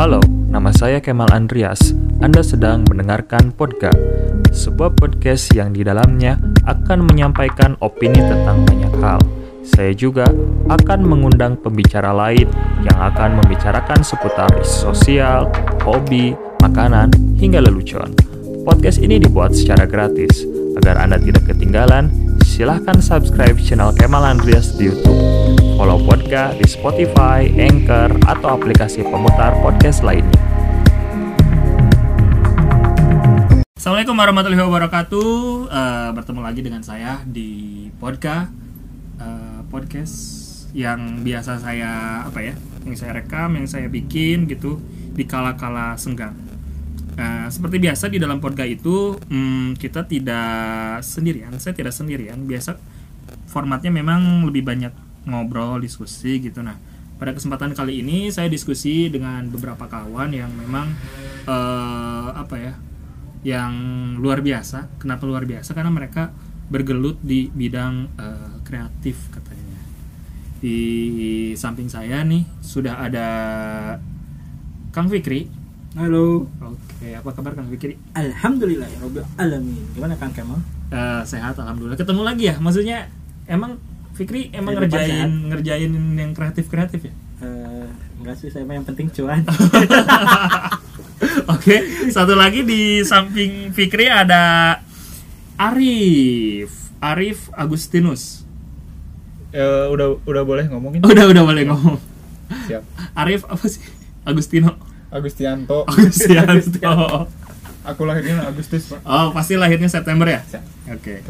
Halo, nama saya Kemal Andreas. Anda sedang mendengarkan Podga, sebuah podcast yang di dalamnya akan menyampaikan opini tentang banyak hal. Saya juga akan mengundang pembicara lain yang akan membicarakan seputar sosial, hobi, makanan, hingga lelucon. Podcast ini dibuat secara gratis. Agar Anda tidak ketinggalan, silahkan subscribe channel Kemal Andreas di YouTube. Follow Podga di Spotify, Anchor, atau aplikasi pemutar podcast lainnya. Assalamualaikum warahmatullahi wabarakatuh. Eh, bertemu lagi dengan saya di Podka eh, podcast yang biasa saya apa ya, yang saya rekam, yang saya bikin gitu di kala-kala senggang. Nah, seperti biasa di dalam Podka itu hmm, kita tidak sendirian. Saya tidak sendirian. Biasa formatnya memang lebih banyak ngobrol, diskusi gitu. Nah, pada kesempatan kali ini saya diskusi dengan beberapa kawan yang memang eh, apa ya? yang luar biasa. Kenapa luar biasa? Karena mereka bergelut di bidang eh, kreatif katanya. Di samping saya nih sudah ada Kang Fikri. Halo. Oke, apa kabar Kang Fikri? Alhamdulillah ya Rabbil alamin. Gimana Kang Kemal? Eh, sehat, alhamdulillah. Ketemu lagi ya? Maksudnya emang Fikri emang Kehidupan ngerjain sehat. ngerjain yang kreatif kreatif ya? Eh, enggak sih saya mah yang penting cuan. Oke, satu lagi di samping Fikri ada Arif, Arif Agustinus. Eh, udah udah boleh ngomongin Udah udah boleh ngomong. siap Arif apa sih? Agustino. Agustianto Agustianto. aku lahirnya Agustus pak Oh, pasti lahirnya September ya? Oke.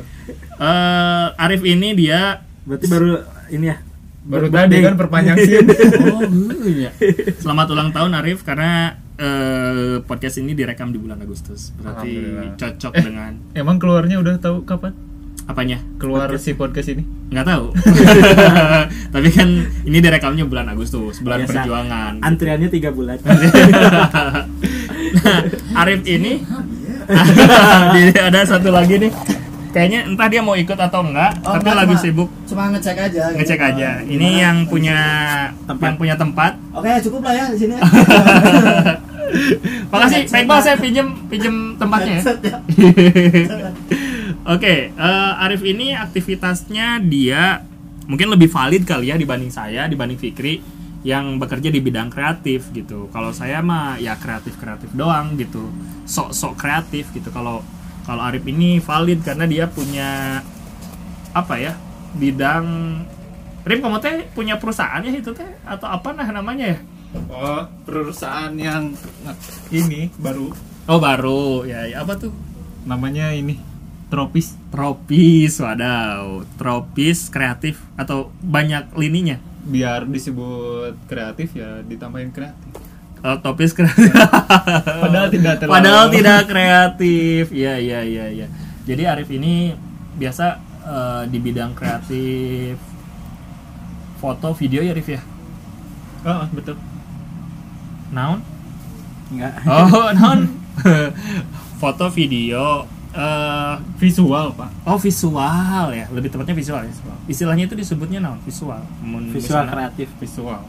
Eh, Arif ini dia Berarti baru ini ya. baru tadi kan perpanjang SIM Oh, iya. Selamat ulang tahun Arif karena eh, podcast ini direkam di bulan Agustus. Berarti cocok Eh. dengan emang keluarnya udah tahu kapan apanya? keluar si podcast ini nggak tahu tapi kan ini direkamnya bulan Agustus bulan Biasa. perjuangan Antriannya tiga bulan. nah Arif ini ada satu lagi nih kayaknya entah dia mau ikut atau enggak Oh, tapi enggak, lagi cuma- sibuk Cuma ngecek aja. gitu. ngecek aja Oh, ini gimana yang punya Tempat. yang punya tempat Oke, cukup lah ya di sini. makasih baik banget saya pinjem pinjem tempatnya ya Headset ya. Oke, eh, Arif ini aktivitasnya dia mungkin lebih valid kali ya dibanding saya, dibanding Fikri yang bekerja di bidang kreatif gitu. Kalau saya mah ya kreatif-kreatif doang gitu. Sok-sok kreatif gitu. Kalau kalau Arif ini valid karena dia punya apa ya? Bidang Arif kamu teh punya perusahaan ya itu teh atau apa nah namanya ya? oh perusahaan yang ini baru Oh baru ya, ya apa tuh? namanya ini tropis Tropis, wadaw, tropis kreatif atau banyak lininya. biar disebut kreatif ya ditambahin kreatif Oh, topis kreatif. Padahal tidak terlalu- Padahal tidak kreatif. Iya, iya, iya, iya. Jadi Arif ini biasa eh, di bidang kreatif foto, video ya Arif ya. oh betul Naon? Enggak. Oh, naon? foto, video, eh visual pak oh visual ya. Lebih tepatnya visual ya. Istilahnya itu disebutnya naon? Visual. Mun Visual misalnya kreatif. visual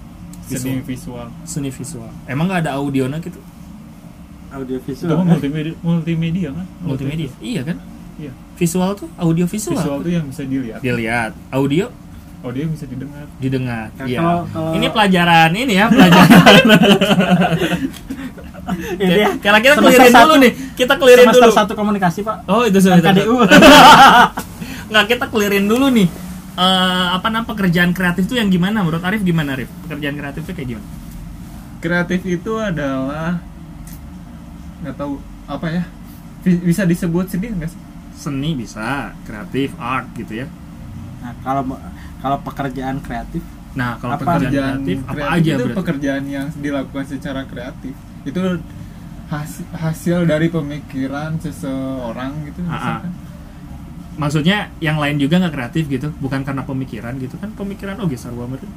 Visual. seni visual Seni visual. Emang nggak ada audionya gitu? Audio itu visual. mah multimedia multimedia kan Multimedia. Iya kan? iya Visual tuh audio visual. visual tuh yang bisa dilihat Dilihat. Audio audio bisa didengar didengar. Iya. kalau- kalau- Ini pelajaran ini ya, pelajaran. Ini ya. Karena kita Semester clearin dulu satu- nih. Kita clearin Semester dulu. satu komunikasi, Pak. Oh, itu sudah. KDU. Nggak, kita clearin dulu nih. Eh, apa namanya pekerjaan kreatif tuh yang gimana menurut Arif gimana Arif? Pekerjaan kreatif tuh kayak gimana? kreatif itu adalah nggak tahu apa ya bi- bisa disebut seni nggak sih Seni bisa, kreatif, art gitu ya. Nah, kalau kalau pekerjaan kreatif Nah, kalau Apa? pekerjaan pekerjaan kreatif, apa kreatif aja itu berarti? pekerjaan yang dilakukan secara kreatif itu hasil, hasil dari pemikiran seseorang gitu Ah, ah. misalkan Maksudnya yang lain juga nggak kreatif gitu, bukan karena pemikiran gitu kan? Pemikiran oke sarwa meureun.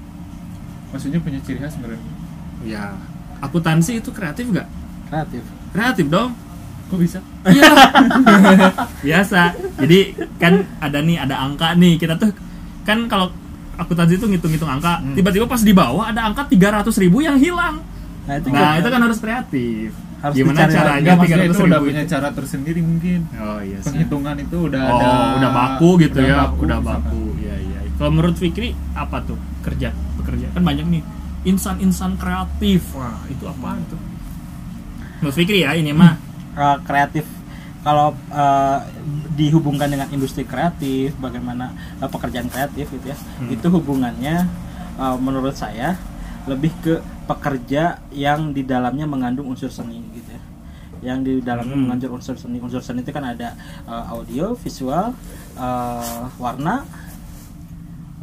maksudnya punya ciri khas sebenarnya Ya, akuntansi itu kreatif nggak? kreatif. Kreatif dong. kok bisa Iya. Biasa. Jadi kan ada nih, ada angka nih. Kita tuh kan kalau akuntansi itu ngitung-ngitung angka, Hmm. tiba-tiba pas di bawah ada angka 300 ribu yang hilang. Nah, itu Nah, juga itu kan harus kreatif. Harus Gimana caranya Enggak, maksudnya 300 itu udah ribu punya cara tersendiri mungkin Oh iya sih. penghitungan itu udah oh, ada udah baku gitu udah ya, baku, udah baku. Iya, iya. Kalau menurut Fikri apa tuh kerja pekerja? Kan banyak nih insan-insan kreatif. Wah, itu apa tuh? Menurut Fikri ya, ini mah uh, kreatif kalau uh, dihubungkan dengan industri kreatif bagaimana uh, pekerjaan kreatif gitu ya Hmm. itu hubungannya uh, menurut saya lebih ke pekerja yang di dalamnya mengandung unsur seni gitu ya yang di dalamnya Hmm. mengandung unsur seni unsur seni itu kan ada uh, audio visual uh, warna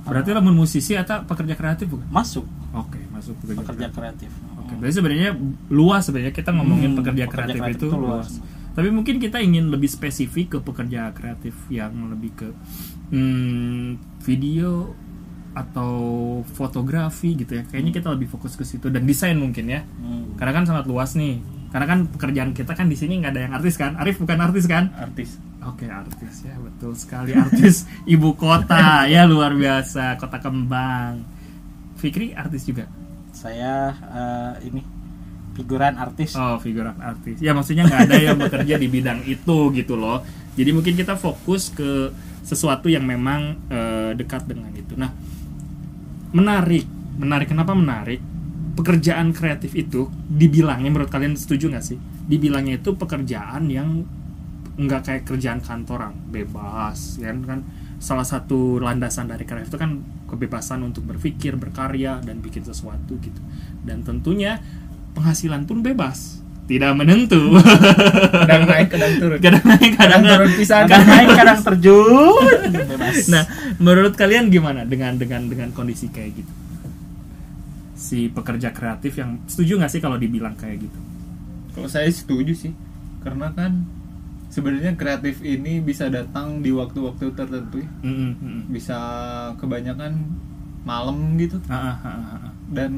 berarti lamun musisi atau pekerja kreatif bukan? masuk Oke, masuk pekerja, pekerja kreatif. kreatif Oke, berarti sebenarnya luas sebenarnya kita ngomongin Hmm, pekerja, pekerja kreatif, kreatif itu itu luas. luas. Tapi mungkin kita ingin lebih spesifik ke pekerja kreatif yang lebih ke hmm, video atau fotografi gitu ya. Kayaknya kita lebih fokus ke situ dan desain mungkin ya. Hmm. Karena kan sangat luas nih. Karena kan pekerjaan kita kan di sini nggak ada yang artis kan. Arif bukan artis kan? artis Oke artis ya betul sekali artis ibu kota ya luar biasa kota kembang. Fikri artis juga. saya uh, ini figuran artis Oh, figuran artis. Ya maksudnya nggak ada yang bekerja di bidang itu gitu loh. Jadi mungkin kita fokus ke sesuatu yang memang eh, dekat dengan itu. Nah, menarik, menarik. Kenapa menarik? Pekerjaan kreatif itu dibilangnya menurut kalian setuju nggak sih? Dibilangnya itu pekerjaan yang nggak kayak kerjaan kantoran, bebas, ya kan? Salah satu landasan dari kreatif itu kan kebebasan untuk berpikir, berkarya, dan bikin sesuatu gitu. Dan tentunya penghasilan pun bebas, tidak menentu. kadang naik kadang turun kadang naik, kadang kadang turun pisan kadang naik kadang terjun bebas Nah, menurut kalian gimana dengan dengan dengan kondisi kayak gitu? Si pekerja kreatif yang setuju nggak sih kalau dibilang kayak gitu? kalau saya setuju sih karena kan sebenarnya kreatif ini bisa datang di waktu-waktu tertentu ya. Mm, mm, mm. bisa kebanyakan malam gitu Ah, ah, ah, ah, ah. dan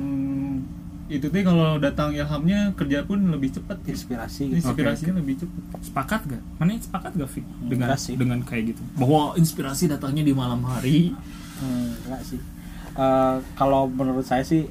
itu tuh kalau datang ilhamnya kerja pun lebih cepat ya. inspirasi gitu. inspirasinya lebih cepat Sepakat gak? Mana sepakat gak, Fik? Dengan Enggak sih. dengan kayak gitu. Bahwa inspirasi datangnya di malam hari. Hmm, enggak sih. Eh, kalau menurut saya sih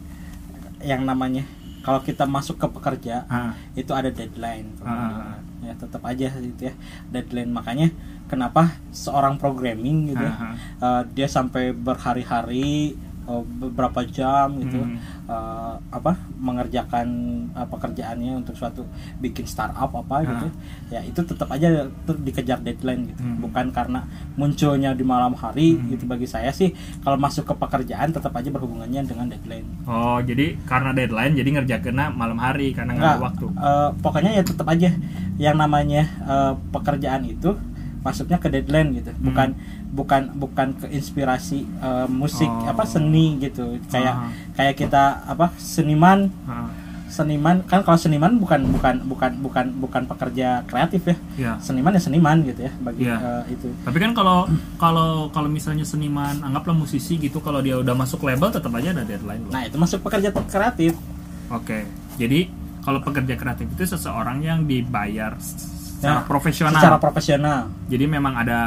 yang namanya kalau kita masuk ke pekerja Ah, itu ada deadline. Ah. Ya tetap aja gitu ya deadline. Makanya kenapa seorang programming gitu ya, ah, ah. eh, dia sampai berhari-hari eh, beberapa jam gitu Hmm. eh, apa mengerjakan eh, pekerjaannya untuk suatu bikin startup apa gitu ya itu tetap aja ter- dikejar deadline gitu Hmm. bukan karena munculnya di malam hari Hmm. gitu bagi saya sih kalau masuk ke pekerjaan tetap aja berhubungannya dengan deadline Oh, jadi karena deadline jadi ngerjakeuna malam hari karena nggak ada waktu. eh, pokoknya ya tetap aja yang namanya eh, pekerjaan itu masuknya ke deadline gitu Hmm. bukan bukan bukan ke inspirasi eh, musik Oh. apa seni gitu kayak Ah. kayak kita apa seniman Ah, seniman kan kalau seniman bukan bukan bukan bukan bukan pekerja kreatif ya ya. seniman ya seniman gitu ya bagi Iya. eh, itu Tapi kan kalau kalau kalau misalnya seniman, anggaplah musisi gitu, kalau dia udah masuk label tetap aja ada deadline loh. nah itu masuk pekerja kreatif Oke. Jadi kalau pekerja kreatif itu seseorang yang dibayar secara Ya, profesional. secara profesional Jadi memang ada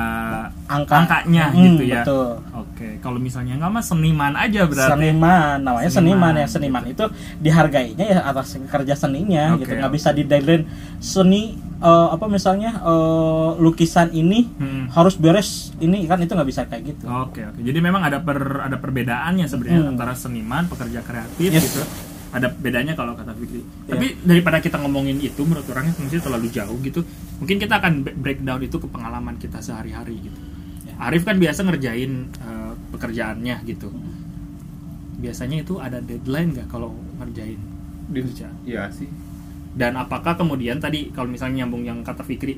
angka angkanya Hmm, gitu ya. betul Oke. Kalau misalnya nggak mah seniman aja berarti. seniman namanya Seniman, seniman, ya seniman itu dihargainya ya atas kerja seninya Oke, gitu nggak oke. bisa di deadline seni eh, apa misalnya eh, lukisan ini Hmm. harus beres ini kan itu nggak bisa kayak gitu Oke oke. Jadi memang ada per ada perbedaannya sebenarnya Hmm. antara seniman, pekerja kreatif Yes. gitu. Ada bedanya kalau kata Fikri. Ya. Tapi daripada kita ngomongin itu menurut orangnya mungkin terlalu jauh gitu. Mungkin kita akan bre- breakdown itu ke pengalaman kita sehari-hari gitu. Ya. Arif kan biasa ngerjain eh, pekerjaannya gitu. Biasanya itu ada deadline nggak kalau ngerjain kerjaan? Iya sih Dan apakah kemudian tadi kalau misalnya nyambung yang kata Fikri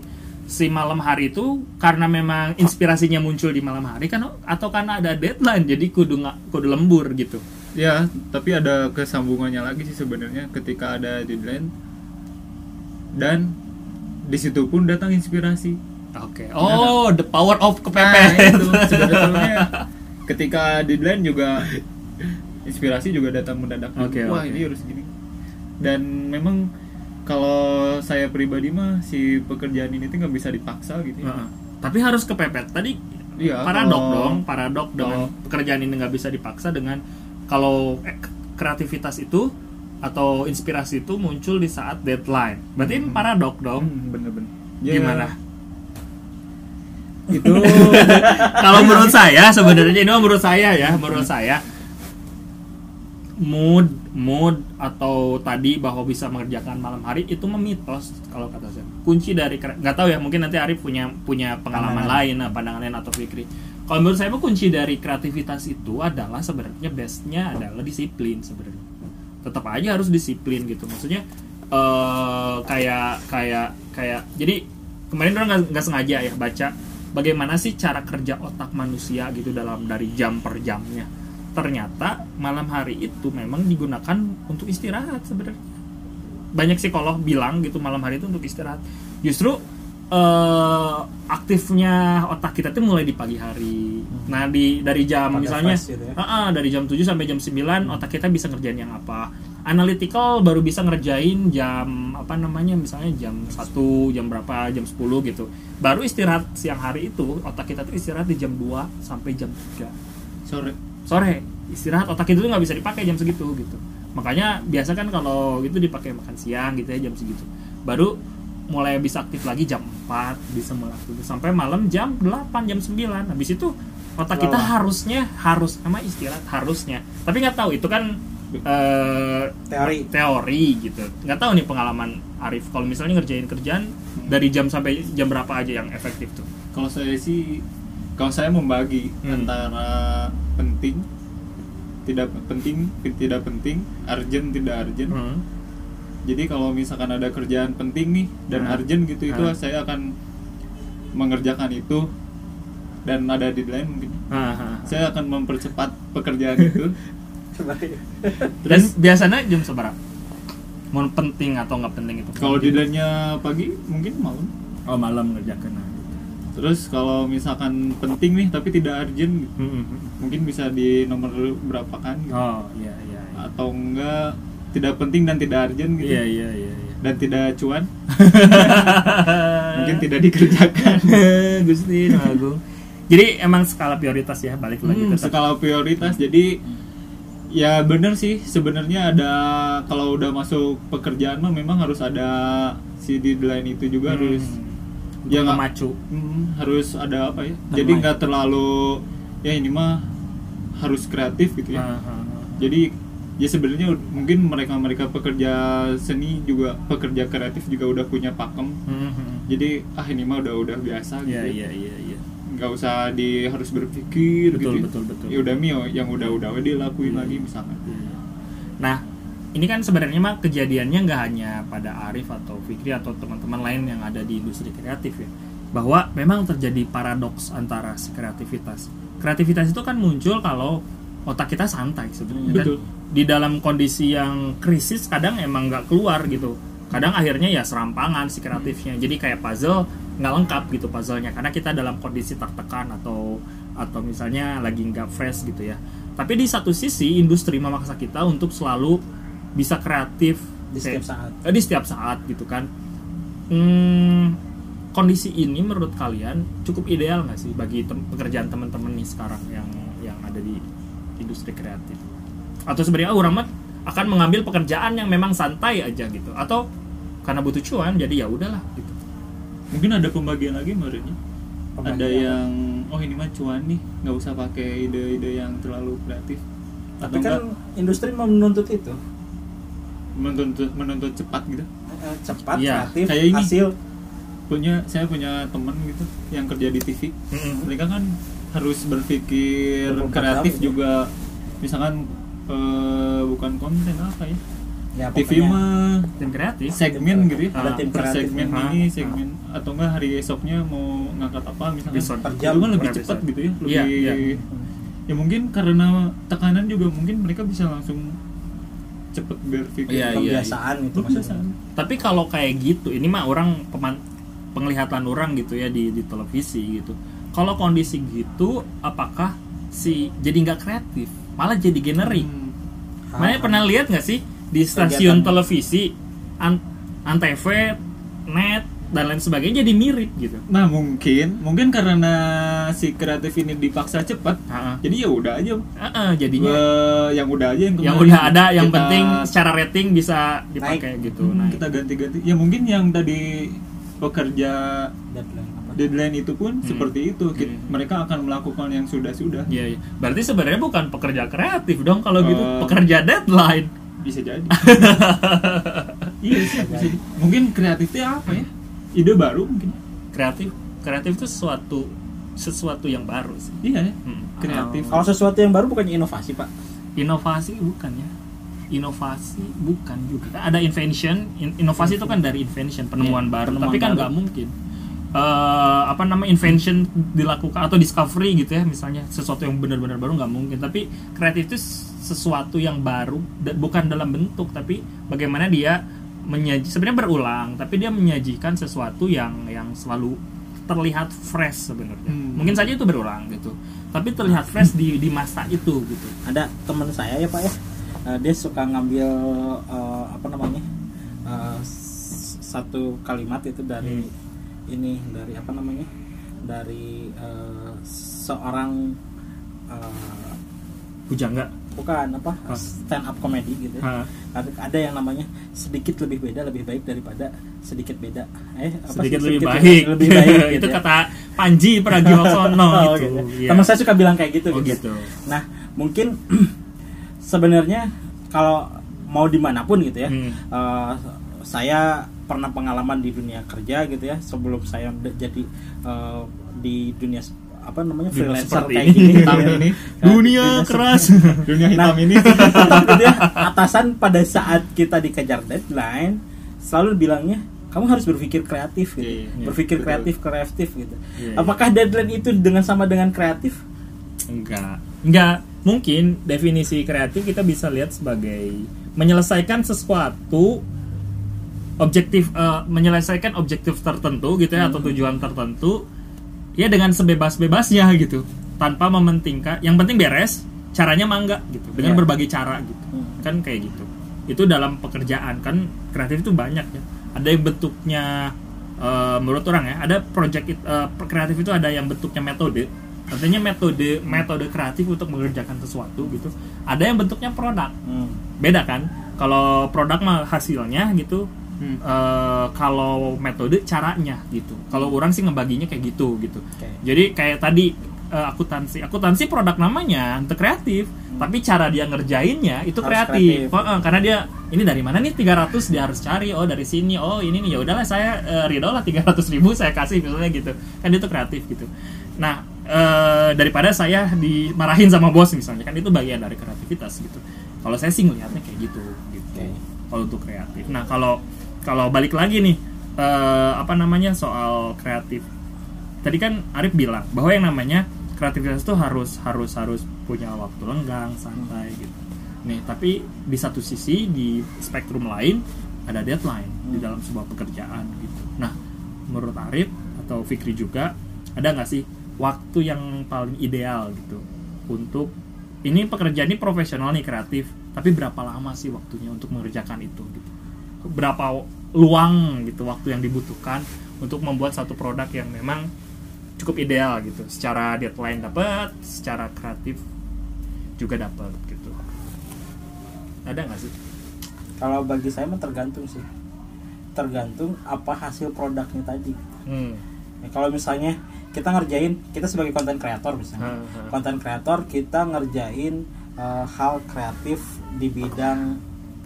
si malam hari itu karena memang inspirasinya muncul di malam hari kan atau karena ada deadline jadi kudu nggak kudu lembur gitu. Ya tapi ada kesambungannya lagi sih sebenarnya ketika ada deadline dan di situ pun datang inspirasi Oke. Oh, the power of Nah, kepepet. itu sebenarnya ketika deadline juga inspirasi juga datang mendadak. Oke, wah oke. ini harus gini dan memang kalau saya pribadi mah si pekerjaan ini tuh nggak bisa dipaksa gitu ya. Heeh. Tapi harus kepepet. Tadi Iya, paradok kalau- dong, paradok dengan pekerjaan ini nggak bisa dipaksa dengan kalau eh, kreativitas itu atau inspirasi itu muncul di saat deadline. Berarti ini paradok dong. Hmm, bener-bener Ya, Gimana? itu Kalau menurut saya sebenarnya ini menurut saya ya, menurut saya mood mood atau tadi bahwa bisa mengerjakan malam hari itu memitos kalau kata saya. Kunci dari nggak tahu ya, mungkin nanti Arif punya punya pengalaman lain, nah, pandangan lain atau Fikri. Kalau menurut saya kunci dari kreativitas itu adalah sebenarnya bestnya adalah disiplin sebenarnya. Tetap aja harus disiplin gitu. Maksudnya eh kayak kayak kayak jadi kemarin orang nggak sengaja ya baca bagaimana sih cara kerja otak manusia gitu dalam dari jam per jamnya. Ternyata malam hari itu memang digunakan untuk istirahat sebenarnya. Banyak psikolog bilang gitu malam hari itu untuk istirahat. Justru eh aktifnya otak kita tuh mulai di pagi hari. Nah, di dari jam Pada misalnya gitu ya. Ah, ah, dari jam 7 sampai jam 9 otak kita bisa ngerjain yang apa. Analytical baru bisa ngerjain jam apa namanya misalnya jam 1, jam berapa, jam 10 gitu. Baru istirahat siang hari itu otak kita tuh istirahat di jam 2 sampai jam 3 sore sore. Istirahat otak itu tuh nggak bisa dipakai jam segitu gitu. Makanya biasa kan kalau gitu dipakai makan siang gitu ya jam segitu. Baru mulai bisa aktif lagi jam 4 bisa aktif. Sampai malam jam 8 jam 9 habis itu otak kita Lelah. harusnya harus sama istirahat harusnya. Tapi nggak tahu itu kan eh, teori. teori gitu. Nggak tahu nih pengalaman Arif. Kalau misalnya ngerjain kerjaan dari jam sampai jam berapa aja yang efektif tuh? Kalau saya sih kalau saya membagi Hmm. antara penting tidak penting tidak penting urgent tidak urgent Hmm. Jadi kalau misalkan ada kerjaan penting nih dan Hmm. urgent gitu itu Hmm. saya akan mengerjakan itu dan ada deadline mungkin Ah, ah. saya akan mempercepat pekerjaan itu dan biasanya jam seberapa mau penting atau nggak penting itu kalau deadline-nya pagi mungkin malam oh malam ngerjakan nah. terus kalau misalkan penting nih tapi tidak urgent Hmm, hmm, hmm. mungkin bisa di nomor berapa kan gitu. oh iya iya iya. atau enggak tidak penting dan tidak urgent gitu iya iya iya, iya. dan tidak cuan mungkin tidak dikerjakan Gusti Agung. Jadi emang skala prioritas ya balik lagi Hmm, tetap. skala prioritas jadi ya bener sih sebenarnya ada kalau udah masuk pekerjaan mah memang harus ada si deadline itu juga harus ya nggak- macu. hmm, harus ada apa ya Timeline. jadi nggak terlalu ya ini mah harus kreatif gitu ya jadi ya sebenarnya mungkin mereka mereka pekerja seni juga pekerja kreatif juga udah punya pakem jadi ah ini mah udah udah biasa gitu Iya iya iya iya. nggak usah di harus berpikir Betul, gitu betul, betul. ya udah mio yang udah udah dia lakuin Iya. lagi misalkan Nah, ini kan sebenarnya mah kejadiannya nggak hanya pada Arif atau Fikri atau teman-teman lain yang ada di industri kreatif ya. Bahwa memang terjadi paradoks antara si kreativitas. Kreativitas itu kan muncul kalau otak kita santai sebenarnya. Dan Betul. di dalam kondisi yang krisis kadang emang nggak keluar gitu. Kadang akhirnya ya serampangan si kreatifnya. Jadi kayak puzzle nggak lengkap gitu puzzlenya karena kita dalam kondisi tertekan atau atau misalnya lagi nggak fresh gitu ya. Tapi di satu sisi industri memaksa kita untuk selalu bisa kreatif Di setiap saat. eh, di setiap saat gitu kan. Hmm, kondisi ini menurut kalian cukup ideal nggak sih bagi tem- pekerjaan teman-teman nih sekarang yang yang ada di industri kreatif? Atau sebenarnya ah, orang mah akan mengambil pekerjaan yang memang santai aja gitu. Atau karena butuh cuan jadi ya udahlah gitu. mungkin ada pembagian lagi menurutnya ada yang oh ini mah cuan nih nggak usah pakai ide-ide yang terlalu kreatif. Tapi Atau kan enggak industri mau menuntut itu. Menuntut menuntut cepat gitu? Eh, cepat Iya, kreatif kayak ini. hasil. Punya saya punya teman gitu yang kerja di TV mereka kan harus berpikir 24 kreatif jam. juga misalkan eh, bukan konten apa ya ya TV mah Tim kreatif. segmen gitu ya Ada tim per kreatif. segmen Ah, ini segmen atau enggak hari esoknya mau ngangkat apa misalkan Episode per itu jam, kan lebih cepat gitu ya lebih Iya, iya. ya mungkin karena tekanan juga mungkin mereka bisa langsung cepet berpikir Iya, iya. kebiasaan itu kebiasaan maksudnya Tapi kalau kayak gitu, ini mah orang peman- penglihatan orang gitu ya di di televisi gitu. Kalau kondisi gitu, apakah si jadi nggak kreatif, malah jadi generik? Hmm. Makanya pernah lihat nggak sih di stasiun Kegiatan. televisi, an antv, net, dan lain sebagainya jadi mirip gitu Nah mungkin mungkin karena si kreatif ini dipaksa cepat, Heeh. jadi ya udah aja. Heeh, jadinya Eh, yang udah aja yang yang udah ada yang kita- penting secara rating bisa dipakai gitu Hmm, nah kita ganti-ganti. Ya mungkin yang tadi pekerja deadline deadline itu pun seperti itu. Ki- Hmm. Mereka akan melakukan yang sudah-sudah. Iya, iya. Berarti sebenarnya bukan pekerja kreatif dong kalau gitu, Eh, pekerja deadline. Bisa jadi. iya sih. bisa jadi. Mungkin kreatifnya apa ya? Ide baru mungkin. Kreatif, kreatif itu sesuatu sesuatu yang baru sih. Iya ya. Hmm. Kreatif. kalau sesuatu yang baru bukannya inovasi pak Inovasi bukan ya? Inovasi bukan juga. Ada invention, in- inovasi itu kan dari invention, penemuan Iya, baru. penemuan Tapi kan nggak mungkin. Eh, apa nama invention dilakukan atau discovery gitu ya misalnya sesuatu yang benar-benar baru nggak mungkin. Tapi kreatif itu sesuatu yang baru da- bukan dalam bentuk tapi bagaimana dia menyaji sebenarnya berulang tapi dia menyajikan sesuatu yang yang selalu terlihat fresh sebenarnya. Hmm. mungkin saja itu berulang gitu tapi terlihat fresh di di masa itu gitu. Ada teman saya ya pak ya. Eh, dia suka ngambil eh, apa namanya s- satu kalimat itu dari ini dari apa namanya dari eh, seorang Pujangga bukan apa Hah? stand up comedy gitu Hah. ada, ada yang namanya sedikit lebih beda lebih baik daripada sedikit beda eh apa sih? sedikit lebih baik, lebih baik gitu itu ya. kata Panji Pragiwaksono Oh, gitu gitu. Iya. Teman saya suka bilang kayak gitu. Oh, gitu. Nah, mungkin sebenarnya kalau mau di mana pun gitu ya, Hmm. eh, saya pernah pengalaman di dunia kerja gitu ya sebelum saya jadi eh, di dunia apa namanya Dunia freelancer seperti kayak ini. gini Hitam ya. ini. Dunia se- keras Dunia hitam Nah, ini. tetap gitu ya, atasan pada saat kita dikejar deadline selalu bilangnya kamu harus berpikir kreatif gitu. Iya, iya, berpikir betul. kreatif kreatif gitu. Iya, iya. Apakah deadline itu dengan sama dengan kreatif? enggak enggak mungkin definisi kreatif kita bisa lihat sebagai menyelesaikan sesuatu objektif eh, menyelesaikan objektif tertentu gitu ya atau tujuan tertentu ya dengan sebebas-bebasnya gitu. Tanpa mementingkan yang penting beres caranya mangga gitu. Dengan Iya. berbagai cara gitu. Hmm. kan kayak gitu. Itu dalam pekerjaan kan kreatif itu banyak ya. Ada yang bentuknya eh, menurut orang ya ada project it- eh, kreatif itu ada yang bentuknya metode. Artinya metode metode kreatif untuk mengerjakan sesuatu gitu. Ada yang bentuknya produk. Hmm. beda kan? Kalau produk mah hasilnya gitu Hmm. Eh, kalau metode caranya gitu. Kalau orang sih ngebaginya kayak gitu gitu. Oke. jadi kayak tadi eh, akuntansi. Akuntansi produk namanya untuk kreatif. Tapi cara dia ngerjainnya itu Hmm. Harus kreatif, kreatif. Eh, karena dia ini dari mana nih? 300 dia harus cari. Oh dari sini. Oh ini nih. Ya udahlah saya eh, ridho lah 300 ribu saya kasih misalnya gitu. Kan itu kreatif gitu. Nah eh, daripada saya dimarahin sama bos misalnya. Kan itu bagian dari kreativitas gitu. Kalau saya sih ngelihatnya kayak gitu gitu. Oke. kalau untuk kreatif. Nah kalau kalau balik lagi nih eh, apa namanya soal kreatif. Tadi kan Arif bilang bahwa yang namanya kreativitas itu harus harus harus punya waktu lenggang santai gitu. Nih tapi di satu sisi di spektrum lain ada deadline di dalam sebuah pekerjaan gitu. Nah menurut Arif atau Fikri juga ada nggak sih waktu yang paling ideal gitu untuk ini pekerjaan ini profesional nih kreatif tapi berapa lama sih waktunya untuk mengerjakan itu gitu? Berapa luang gitu waktu yang dibutuhkan untuk membuat satu produk yang memang cukup ideal gitu secara deadline dapat secara kreatif juga dapat gitu ada nggak sih Kalau bagi saya mah tergantung sih. Tergantung apa hasil produknya tadi. hmm. Ya, kalau misalnya kita ngerjain, kita sebagai konten kreator misalnya, konten kreator kita ngerjain eh, hal kreatif di bidang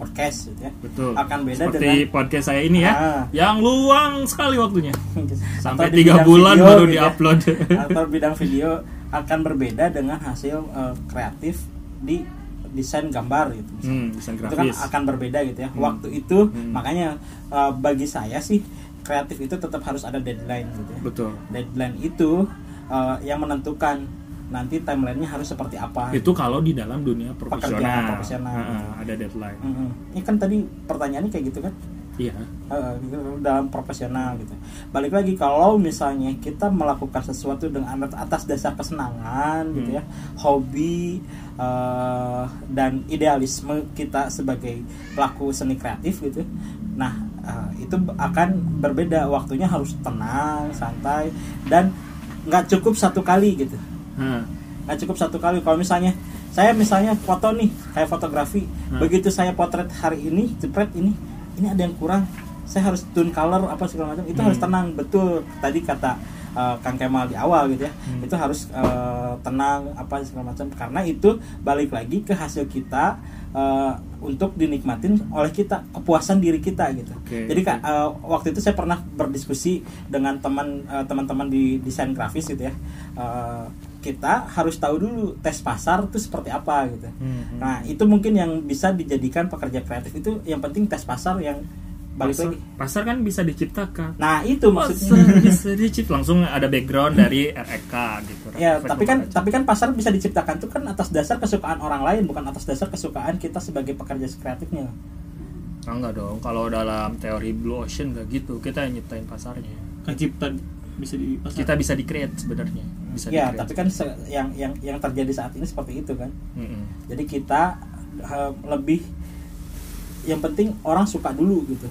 podcast gitu ya. betul Akan beda seperti dengan- podcast saya ini ya Ah. yang luang sekali waktunya sampai Atau di tiga bidang bulan video baru gitu ya. diupload Atau bidang video akan berbeda dengan hasil eh, kreatif di desain gambar gitu. misalnya. hmm, desain itu kan grafis akan berbeda gitu ya Hmm. waktu itu Hmm. makanya uh, bagi saya sih kreatif itu tetap harus ada deadline gitu ya betul deadline itu uh, yang menentukan nanti timelinenya harus seperti apa. Itu kalau di dalam dunia profesional, profesional. Ha, ha, ada deadline. Mm-mm. ini kan tadi pertanyaannya kayak gitu kan? Iya. Uh, gitu, dalam profesional gitu. Balik lagi kalau misalnya kita melakukan sesuatu dengan atas dasar kesenangan gitu Hmm. ya hobi uh, dan idealisme kita sebagai pelaku seni kreatif gitu nah uh, itu akan berbeda. Waktunya harus tenang santai dan nggak cukup satu kali gitu Hmm. nggak cukup satu kali. Kalau misalnya saya misalnya foto nih kayak fotografi. Hmm. begitu saya potret hari ini jepret ini ini ada yang kurang. Saya harus tune color apa segala macam. Itu Hmm. harus tenang. Betul. Tadi kata uh, Kang Kemal di awal gitu ya. Hmm. itu harus uh, tenang apa segala macam. Karena itu balik lagi ke hasil kita uh, untuk dinikmatin oleh kita kepuasan diri kita gitu. Oke, jadi uh, waktu itu saya pernah berdiskusi dengan teman uh, teman-teman di desain grafis gitu ya. Uh, kita harus tahu dulu tes pasar itu seperti apa gitu. Hmm. nah itu mungkin yang bisa dijadikan pekerja kreatif itu yang penting tes pasar yang balik pasar, lagi. pasar kan bisa diciptakan. Nah itu maksudnya. Pasar bisa diciptakan langsung ada background dari REK gitu ya tapi kan kaca. tapi kan pasar bisa diciptakan itu kan atas dasar kesukaan orang lain bukan atas dasar kesukaan kita sebagai pekerja kreatifnya. Ah, enggak dong. Kalau dalam teori blue ocean kayak gitu kita yang nyiptain pasarnya. Kan cipta bisa di pasar. kita bisa di create sebenarnya bisa ya tapi kan yang yang yang terjadi saat ini seperti itu kan Mm-mm. jadi kita eh, lebih yang penting orang suka dulu gitu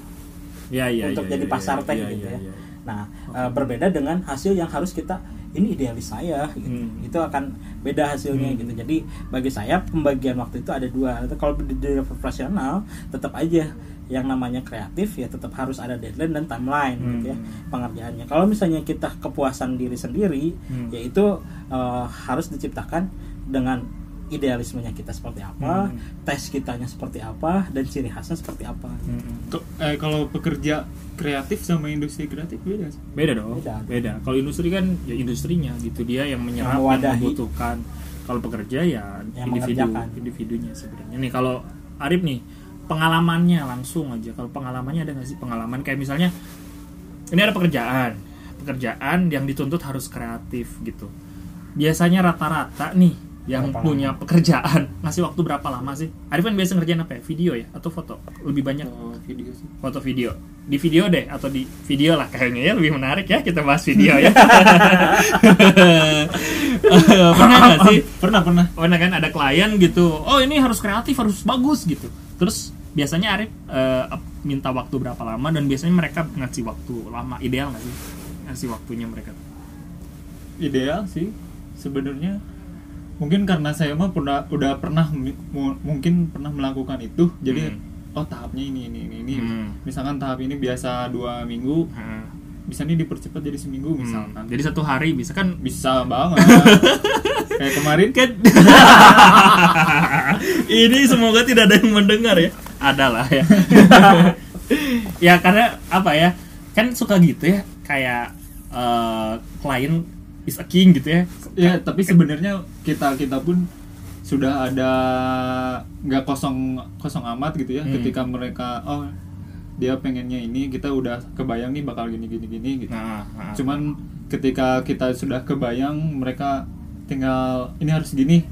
ya, ya, untuk ya, jadi ya, pasar ya, teh ya, gitu ya, ya. ya. Nah, eh, berbeda dengan hasil yang harus kita ini idealis saya gitu. Hmm. Itu akan beda hasilnya Hmm. gitu. Jadi bagi saya pembagian waktu itu ada dua. Itu Kalau di dunia profesional tetap aja yang namanya kreatif ya tetap harus ada deadline dan timeline gitu ya Hmm. pengerjaannya. Kalau misalnya kita kepuasan diri sendiri Hmm. yaitu eh, harus diciptakan dengan idealismenya kita seperti apa, Hmm. tes kitanya seperti apa dan ciri khasnya seperti apa. Ko- eh, kalau pekerja kreatif sama industri kreatif beda sih. beda dong Beda. beda, kalau industri kan ya industrinya gitu dia yang menyerap Yang yang, membutuhkan kalau pekerja ya Yang individu individunya sebenarnya nih kalau Arif nih pengalamannya langsung aja. Kalau pengalamannya ada nggak sih? Pengalaman kayak misalnya ini ada pekerjaan. Pekerjaan yang dituntut harus kreatif gitu. Biasanya rata-rata nih yang Berapa punya pekerjaan ngasih waktu berapa lama sih? Arif kan biasa ngerjain apa ya? Video ya? Atau foto? Lebih banyak? Kalau video sih. foto video. Di video deh atau di video lah. Kayaknya ya lebih menarik ya kita bahas video ya. Pernah nggak sih? Pernah pernah. pernah kan? Ada klien gitu. Oh ini harus kreatif harus bagus gitu. Terus biasanya Arif ap- minta waktu berapa lama dan biasanya mereka ngasih waktu lama ideal nggak sih ngasih waktunya mereka Ideal sih sebenarnya. Mungkin karena saya mah pernah udah pernah mungkin pernah melakukan itu. Jadi Hmm. oh tahapnya ini ini ini. ini. Hmm. Misalkan tahap ini biasa dua minggu, Heeh. bisa nih dipercepat jadi seminggu Hmm. misalkan. jadi satu hari bisa kan bisa banget. Kayak kemarin kan ini semoga tidak ada yang mendengar ya ada lah ya ya karena apa ya kan suka gitu ya kayak eh, klien is a king gitu ya Ya, tapi sebenarnya kita kita pun sudah ada nggak kosong kosong amat gitu ya Hmm. ketika mereka oh dia pengennya ini kita udah kebayang nih bakal gini gini gini gitu. nah, nah. Cuman ketika kita sudah kebayang mereka tinggal ini harus gini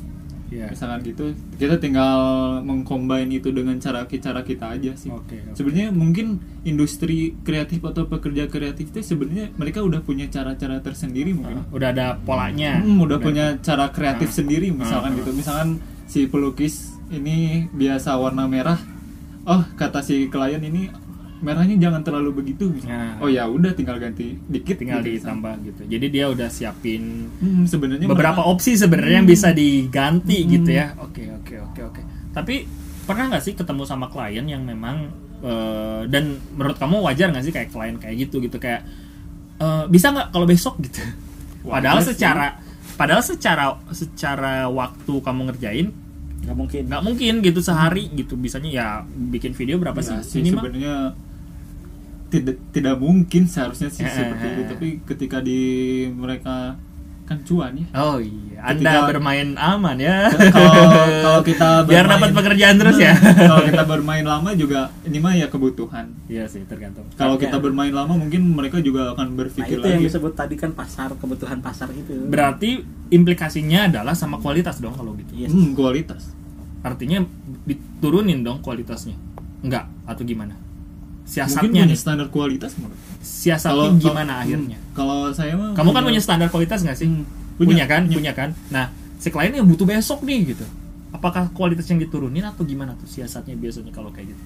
ya. misalkan gitu kita tinggal mengcombine itu dengan cara cara kita aja sih. Oke, oke. Sebenarnya mungkin industri kreatif atau pekerja kreatif itu sebenarnya mereka udah punya cara-cara tersendiri mungkin. udah ada polanya Hmm, udah punya cara kreatif Ah. sendiri misalkan Ah, gitu. Misalkan si pelukis ini biasa warna merah. Oh, kata si klien ini merahnya jangan terlalu begitu. misalnya. Nah. Oh ya udah tinggal ganti dikit tinggal gitu, ditambah gitu jadi dia udah siapin Hmm, sebenarnya beberapa mereka- opsi sebenarnya yang bisa diganti Hmm. gitu ya. Oke oke oke oke. Tapi pernah nggak sih ketemu sama klien yang memang eh, dan menurut kamu wajar nggak sih kayak klien kayak gitu gitu kayak eh, bisa nggak kalau besok gitu? Wajar padahal sih. secara padahal secara secara waktu kamu ngerjain nggak mungkin nggak mungkin gitu sehari gitu bisanya ya bikin video berapa Ya, sih sih minimal? sebenarnya tidak tidak mungkin seharusnya sih Eh, seperti eh, itu. eh. Tapi ketika di mereka kan cuan ya. Oh iya, Anda Ketika- bermain aman ya. kalau kalau kita biar bermain- dapat pekerjaan terus ya. kalau kita bermain lama juga ini mah ya kebutuhan. Iya sih, tergantung. Kalau kita bermain lama mungkin mereka juga akan nah berpikir itu yang lagi. disebut tadi kan pasar kebutuhan pasar itu Berarti implikasinya adalah sama kualitas dong kalau gitu. Yes. Hmm, kualitas. Artinya diturunin dong kualitasnya. Enggak atau gimana? Mungkin Siasatnya punya nih. standar kualitas. Siasatnya Kalau- gimana kalau- akhirnya? Kalau saya mah Kamu kan punya standar kualitas nggak sih? Hmm, punya, punya, kan? punya. Punya kan? Nah, si klien yang butuh besok nih gitu. Apakah kualitas yang diturunin atau gimana tuh siasatnya biasanya kalau kayak gitu?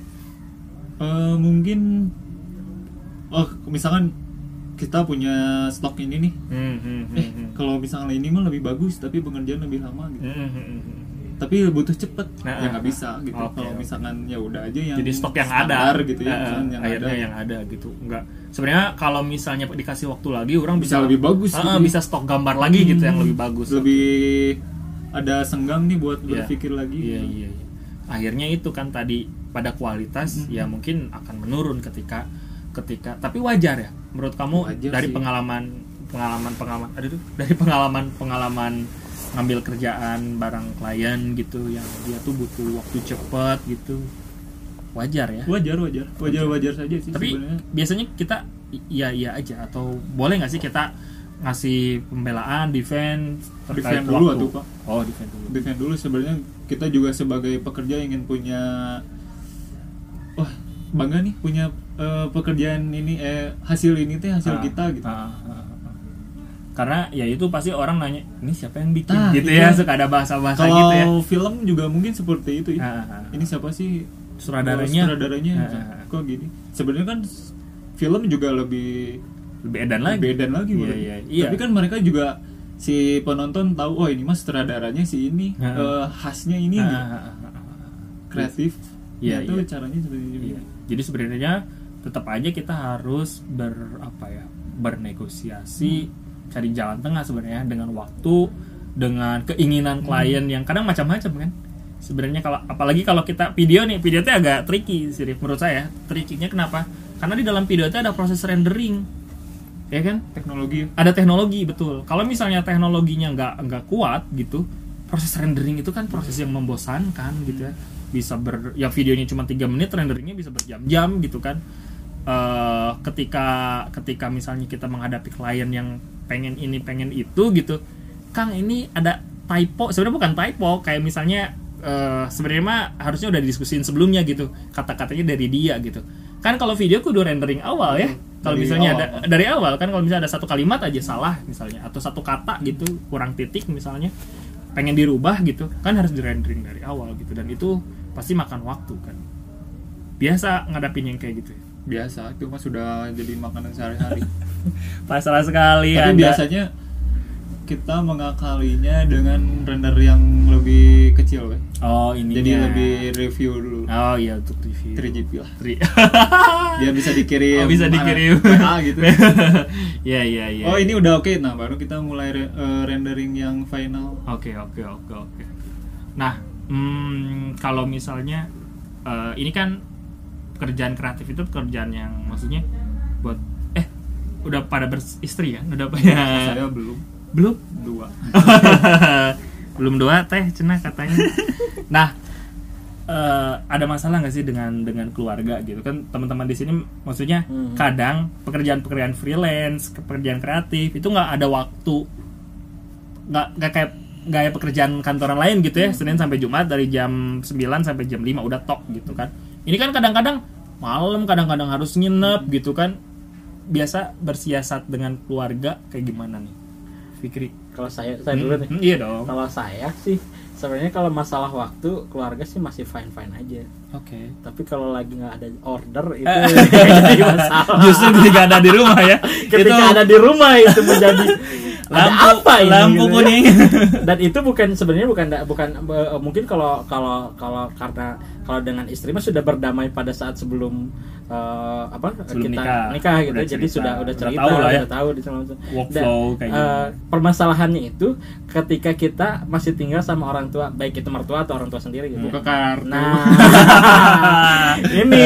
Eh, mungkin oh misalkan kita punya stok ini nih Hmm, hmm, hmm, eh hmm. kalau misalnya ini mah lebih bagus tapi pengerjaan lebih lama gitu Hmm, hmm, hmm, hmm. Tapi butuh cepet Nah, ya nggak bisa gitu oke, kalau misalkan ya udah aja yang jadi stok yang standar ada gitu ya misalkan yang akhirnya ada yang ada gitu enggak sebenarnya kalau misalnya dikasih waktu lagi orang bisa, Bisa lebih bagus gitu. bisa stok gambar lagi gitu yang lebih bagus lebih ada senggang nih buat Iya. berpikir lagi iya gitu. iya iya. akhirnya itu kan tadi pada kualitas ya mungkin akan menurun ketika ketika tapi wajar ya menurut kamu Wajar dari sih. pengalaman pengalaman pengalaman aduh dari pengalaman pengalaman ngambil kerjaan barang klien gitu yang dia tuh butuh waktu cepet gitu. Wajar ya. Wajar wajar. Wajar wajar saja sih tapi sebenarnya. biasanya kita iya iya aja. Atau boleh nggak sih kita ngasih pembelaan defense terkait Defend dulu waktu? Pak. oh defend dulu. Defend dulu. Sebenarnya kita juga sebagai pekerja ingin punya wah bangga nih punya eh, pekerjaan ini eh hasil ini teh hasil Ah, kita gitu. ah, ah. Karena ya itu pasti orang nanya ini siapa yang bikin Ah, gitu itu. ya suka ada bahasa-bahasa kalau gitu ya film juga mungkin seperti itu ya. Ah, ah, ah. ini siapa sih Sutradaranya. sutradaranya Ah, ah, kok gini sebenarnya kan film juga lebih lebih edan lagi lebih edan lagi Iya, iya, iya. tapi kan mereka juga si penonton tahu oh ini mas sutradaranya si ini Ah. eh, khasnya ini Ah, ah. kreatif Iya, itu iya. caranya seperti itu Iya. Jadi sebenarnya tetap aja kita harus ber apa ya bernegosiasi cari jalan tengah sebenarnya dengan waktu dengan keinginan klien yang kadang macam-macam kan? Sebenarnya kalau apalagi kalau kita video nih video itu agak tricky sih menurut saya. Trickynya kenapa? Karena di dalam video itu ada proses rendering ya kan? Teknologi. Ada teknologi betul. Kalau misalnya teknologinya nggak nggak kuat gitu proses rendering itu kan proses yang membosankan gitu ya. Bisa ber ya videonya cuma tiga menit renderingnya bisa berjam-jam gitu kan. Eh, ketika ketika misalnya kita menghadapi klien yang pengen ini pengen itu gitu Kang ini ada typo sebenarnya bukan typo kayak misalnya eh, sebenarnya mah harusnya udah didiskusin sebelumnya gitu kata-katanya dari dia gitu kan kalau video kudu rendering awal ya kalau Dari misalnya awal. ada dari awal kan kalau misalnya ada satu kalimat aja salah misalnya atau satu kata gitu kurang titik misalnya pengen dirubah gitu kan harus di rendering dari awal gitu dan itu pasti makan waktu kan biasa ngadapin yang kayak gitu ya? Biasa itu mah sudah jadi makanan sehari-hari. Pasrah sekali tapi Anda. biasanya kita mengakalinya dengan render yang lebih kecil weh. oh ini jadi lebih review dulu. Oh iya untuk review. 3GP lah. Tri- dia bisa dikirim Oh, bisa dikirim. WA gitu. Ya ya ya oh ini udah oke. Nah baru kita mulai re- eh, rendering yang final. Oke oke oke oke. Nah, hmm, kalau misalnya eh, ini kan pekerjaan kreatif itu pekerjaan yang maksudnya buat eh udah pada beristri kan? Udah punya saya belum belum? dua belum dua teh cenah katanya. nah, eh, ada masalah nggak sih dengan dengan keluarga gitu kan teman-teman di sini maksudnya Hmm. kadang pekerjaan-pekerjaan freelance, pekerjaan kreatif itu nggak ada waktu nggak nggak kayak nggak kayak pekerjaan kantoran lain gitu ya Senin sampai Jumat dari jam 9 sampai jam 5 udah tok gitu kan ini kan kadang-kadang malam kadang-kadang harus nginep gitu kan. Biasa bersiasat dengan keluarga kayak gimana nih Fikri? Kalau saya saya dulu nih. Hmm, iya dong. Kalau saya sih sebenarnya kalau masalah waktu keluarga sih masih fine fine aja. Oke. Tapi kalau lagi nggak ada order itu jadi masalah. Justru ketika ada di rumah ya. Ketika itu ada di rumah itu menjadi ada lampu apa ini lampu gitu ya. kuning dan itu bukan sebenarnya bukan bukan eh, mungkin kalau kalau kalau karena kalau dengan istri mah sudah berdamai pada saat sebelum eh, apa Sebelum kita nikah. nikah, gitu Udah jadi cerita. sudah udah Udah cerita tahu lah ya. udah tahu di Workflow Dan, kayak gimana. permasalahannya itu ketika kita masih tinggal sama orang tua baik itu mertua atau orang tua sendiri gitu buka kartu nah ini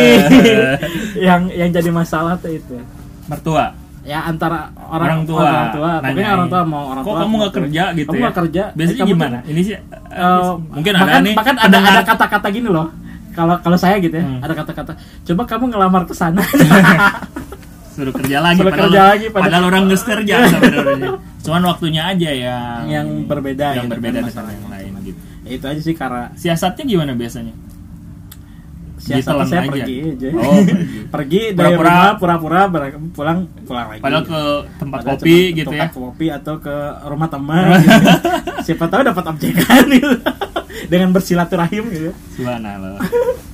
yang yang jadi masalah tuh itu mertua ya antara orang, orang, tua. orang tua. Nanyain, orang tua mau orang kok tua kamu mau nggak tua. kerja gitu kamu ya? nggak kerja? Biasanya Eh, kamu gimana? Tuh- ini sih Eh, mungkin bahkan, ada nih bahkan ada ada kata-kata gini loh. Kalau kalau saya gitu ya Hmm. ada kata-kata coba kamu ngelamar ke sana. Suruh kerja lagi Suruh padahal, kerja lagi, padahal- padahal orang nggak kerja sebenarnya. Cuman waktunya aja yang yang berbeda yang gitu berbeda kan dengan yang lain gitu. Ya, itu aja sih karena siasatnya gimana biasanya saya aja. pergi aja Oh, pergi. pergi dari Pura-pura. rumah pura-pura pulang pulang lagi padahal ke tempat Padahal kopi ke gitu ya tempat kopi atau ke rumah teman gitu. siapa tahu dapat objekan gitu dengan bersilaturahim gitu Subhanallah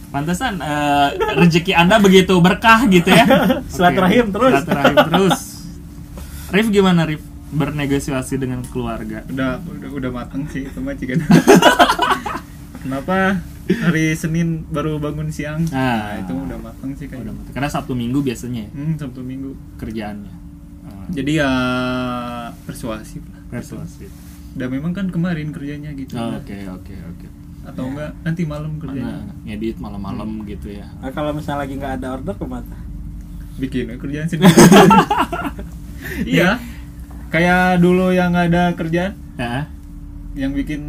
Pantesan eh, rezeki Anda begitu berkah gitu ya. Silaturahim Oke, terus. Silaturahim terus. Rif gimana Rif? Bernegosiasi dengan keluarga. udah udah udah mateng sih itu mah kenapa hari Senin baru bangun siang Ah. nah, itu udah mateng sih Udah kayaknya mantap. Karena Sabtu Minggu biasanya ya, hmm, Sabtu Minggu kerjaannya. Ah, jadi ya persuasif lah persuasif. dan memang kan kemarin kerjanya gitu Oh, Oke, oke, oke. atau enggak nanti malam kerjanya Mana ngedit malam-malam gitu ya. Nah, kalau misalnya lagi nggak ada order ke mana? bikin kerjaan sendiri iya kayak dulu yang nggak ada kerjaan Ya. yang bikin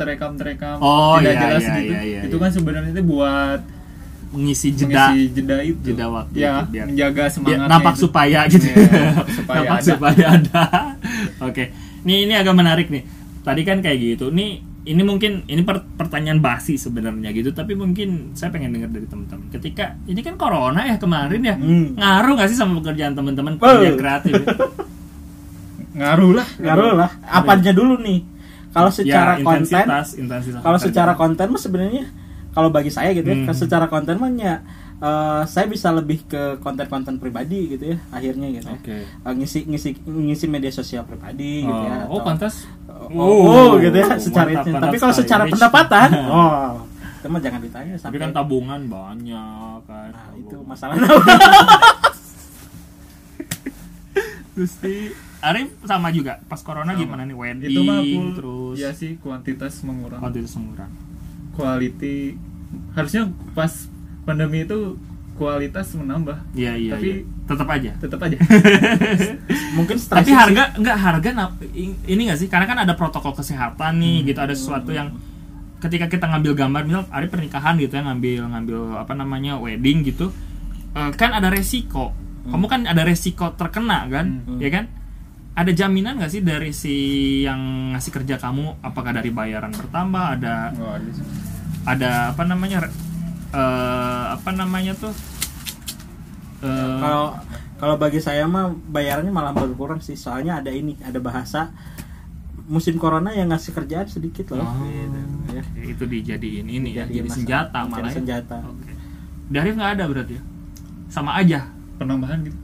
terekam terekam Oh, tidak iya, jelas iya, gitu iya, iya, itu iya. kan sebenarnya itu buat Mengisi jeda mengisi jeda itu jeda waktu ya itu biar- menjaga biar semangatnya nampak itu. supaya gitu. Iya, supaya nampak ada. supaya ada. Oke. Nih ini agak menarik nih. Tadi kan kayak gitu. Nih ini mungkin ini per- pertanyaan basi sebenarnya gitu, tapi mungkin saya pengen dengar dari teman-teman. Ketika ini kan corona ya kemarin ya, Hmm. ngaruh nggak sih sama pekerjaan teman-teman kerja kreatif? ya? ngaruh lah Ngaruh lah. Apanya dulu nih? Kalau secara ya, konten, intensitas, intensitas kalau secara konten mah sebenarnya kalau bagi saya gitu ya, Hmm. secara konten mah ya, eh, saya bisa lebih ke konten-konten pribadi gitu ya akhirnya gitu ya. Eh, ngisi ngisi ngisi media sosial pribadi gitu ya. Oh, oh, pantas. Oh, oh, gitu ya secara mantap, itu. Tapi kalau secara Rich. pendapatan, oh, itu mah jangan ditanya Tapi sampai. kan tabungan banyak kan. Nah, itu tabungan. masalahnya. Terus di Arif sama juga pas corona Sama. gimana nih wedding itu mah full terus ya sih kuantitas mengurang kuantitas mengurang. quality harusnya pas pandemi itu kualitas menambah Iya iya. Tapi- iya. tetap aja. tetap aja Mungkin stres Tapi sih. harga enggak harga ini nggak sih? Karena kan ada protokol kesehatan nih gitu ada sesuatu yang ketika kita ngambil gambar misal Arif pernikahan gitu ya ngambil ngambil apa namanya wedding gitu eh, kan ada resiko. Kamu kan ada resiko terkena kan, Hmm. ya kan? Ada jaminan nggak sih dari si yang ngasih kerja kamu? Apakah dari bayaran bertambah? Ada Nggak ada sih. ada apa namanya eh, apa namanya tuh Eh, kalau kalau bagi saya mah bayarannya malah berkurang sih soalnya ada ini ada bahasa musim corona yang ngasih kerjaan sedikit loh Oh, Gitu, ya. itu dijadiin ini ya jadi masalah. senjata Jadi malah ya. senjata. Oke. Dari nggak ada berarti ya sama aja penambahan gitu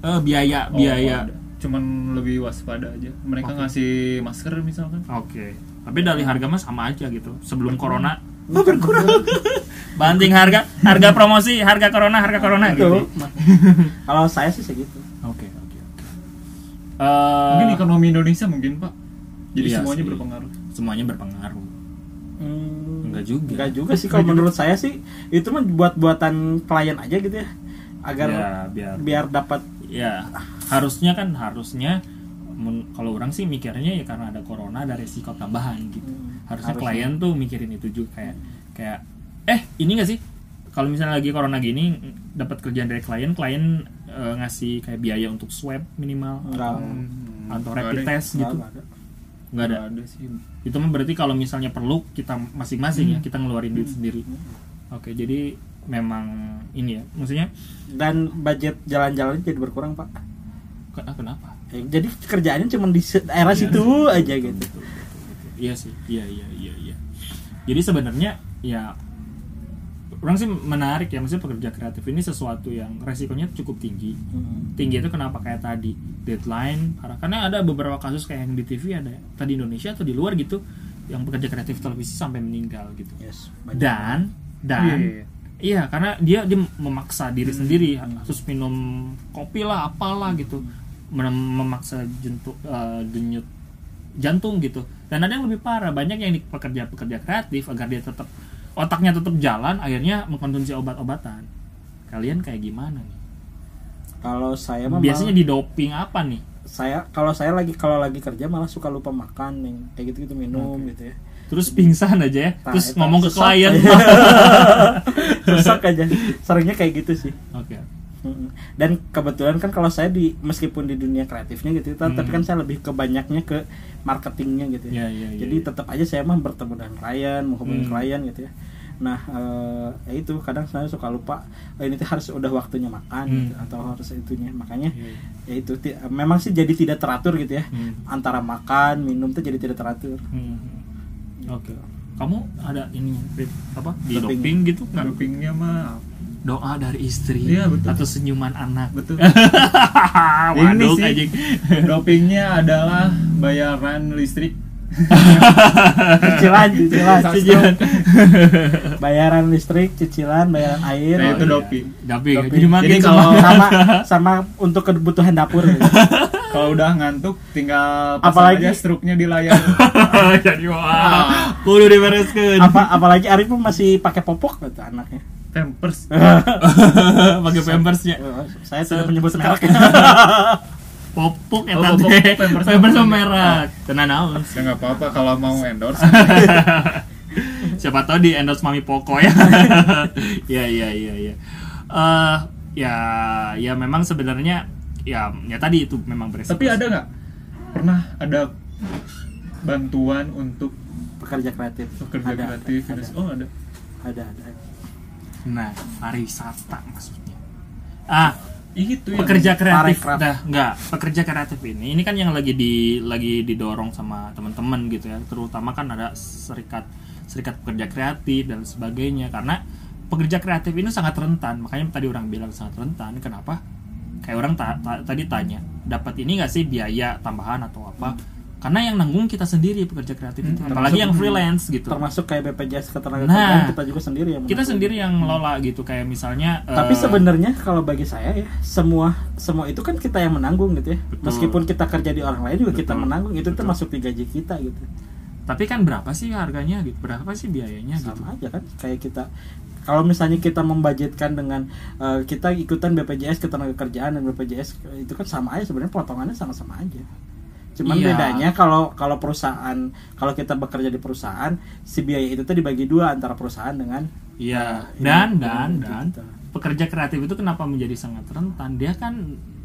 eh biaya Oh, biaya ada. Cuman lebih waspada aja. Mereka Oke. ngasih masker misalkan. Oke. Tapi dari harga mah sama aja gitu. Sebelum corona. Oh, berkurang. banting harga harga promosi harga corona harga corona itu gitu kalau saya sih segitu. Oke oke oke. Eh, mungkin ekonomi Indonesia mungkin pak. Jadi Iya semuanya sih. berpengaruh. Semuanya berpengaruh. Hmm, Enggak juga. enggak juga sih. Kalau menurut saya sih itu mah buat buatan klien aja gitu ya. Agar ya biar biar dapat ya harusnya kan harusnya kalau orang sih mikirnya ya karena ada corona ada resiko tambahan gitu. Hmm, harusnya, harusnya. klien tuh mikirin itu juga kayak kayak eh ini gak sih? Kalau misalnya lagi corona gini dapat kerjaan dari klien klien eh, ngasih kayak biaya untuk swab minimal Enggak. atau, atau Nggak rapid ada. test gitu. Enggak ada. nggak ada. Ada sih. Itu mah berarti kalau misalnya perlu kita masing-masing ya kita ngeluarin duit sendiri. Oke jadi memang ini ya maksudnya dan budget jalan-jalan jadi berkurang pak ke- kenapa Eh, jadi kerjaannya cuma di daerah Iya. situ aja gitu Betul, betul, betul. Iya sih, iya iya iya iya. Jadi sebenarnya ya orang sih menarik ya maksudnya pekerja kreatif ini sesuatu yang resikonya cukup tinggi. Hmm. Tinggi itu kenapa kayak tadi deadline karena ada beberapa kasus kayak yang di TV ada tadi Indonesia atau di luar gitu yang pekerja kreatif televisi sampai meninggal gitu. yes banyak. Dan dan Iya, iya. Iya, karena dia dia memaksa diri sendiri harus minum kopi lah, apalah gitu, Mem- memaksa jentuk eh, denyut jantung gitu. Dan ada yang lebih parah, banyak yang di pekerja-pekerja kreatif agar dia tetap otaknya tetap jalan, akhirnya mengkonsumsi obat-obatan. Kalian kayak gimana nih? kalau saya mah Biasanya di doping apa nih? saya kalau saya lagi kalau lagi kerja malah suka lupa makan yang kayak gitu gitu minum gitu ya Terus pingsan aja ya, Nah, terus itu ngomong ke klien. sesak aja seringnya kayak gitu sih Oke. Mm-mm. dan kebetulan kan kalau saya di meskipun di dunia kreatifnya gitu tapi Hmm. kan saya lebih ke banyaknya ke marketingnya gitu ya iya, iya, jadi iya. tetap aja saya mah bertemu dengan klien menghubungi Hmm. klien gitu ya nah eh, ya itu kadang saya suka lupa eh, ini harus udah waktunya makan Hmm. gitu, atau harus itunya makanya iya. ya itu memang sih jadi tidak teratur gitu ya Hmm. antara makan minum tuh jadi tidak teratur Hmm. Oke. kamu ada ini apa di Doping. doping gitu nggak dopingnya mah doa dari istri Iya, betul. atau senyuman anak betul waduh sih. anjing dopingnya adalah bayaran listrik cicilan cicilan Senyuman. bayaran listrik cicilan bayaran air nah itu iya. doping doping Doping. jadi Jadi kalau kalau- sama sama untuk kebutuhan dapur gitu. kalau udah ngantuk tinggal pasang Apalagi- aja struknya di layar. Jadi wah. Kudu dibereskeun apa apalagi Arif pun masih pakai popok gitu anaknya. Pampers. Pakai pampersnya. Saya tidak menyebut merek. Popok ya Oh, tante. popok, pampers. pampers sama merek. tenan naon? Ya nggak apa-apa kalau mau endorse. Siapa tahu di endorse mami poko ya. Ya ya ya ya Eh, ya ya memang sebenarnya ya ya tadi itu memang beresiko tapi ada nggak? Pernah ada bantuan untuk pekerja kreatif. Pekerja Ada, kreatif ada, oh ada. Ada ada. Nah pariwisata maksudnya. Ah itu yang pekerja kreatif. dah enggak pekerja kreatif ini ini kan yang lagi di lagi didorong sama teman-teman gitu ya. Terutama kan ada serikat serikat pekerja kreatif dan sebagainya. Karena pekerja kreatif ini sangat rentan. Makanya tadi orang bilang sangat rentan. Kenapa kayak orang ta- ta- tadi tanya dapat ini nggak sih biaya tambahan atau apa karena yang nanggung kita sendiri pekerja kreatif itu Hmm, apalagi termasuk- yang freelance gitu termasuk kayak BPJS ketenaga Nah. kita juga sendiri yang kita sendiri yang ngelola gitu kayak misalnya tapi eh, sebenarnya kalau bagi saya ya semua semua itu kan kita yang menanggung gitu ya Betul. meskipun kita kerja di orang lain juga kita Betul. menanggung itu Betul. termasuk di gaji kita gitu tapi kan berapa sih harganya gitu berapa sih biayanya gitu sama aja kan kayak kita kalau misalnya kita membudgetkan dengan eh, kita ikutan BPJS ketenaga kerjaan dan BPJS itu kan sama aja sebenarnya potongannya sama-sama aja cuman Iya. bedanya kalau kalau perusahaan kalau kita bekerja di perusahaan si biaya itu tuh dibagi dua antara perusahaan dengan Iya, eh, dan ini, dan gitu, dan pekerja kreatif itu kenapa menjadi sangat rentan? Dia kan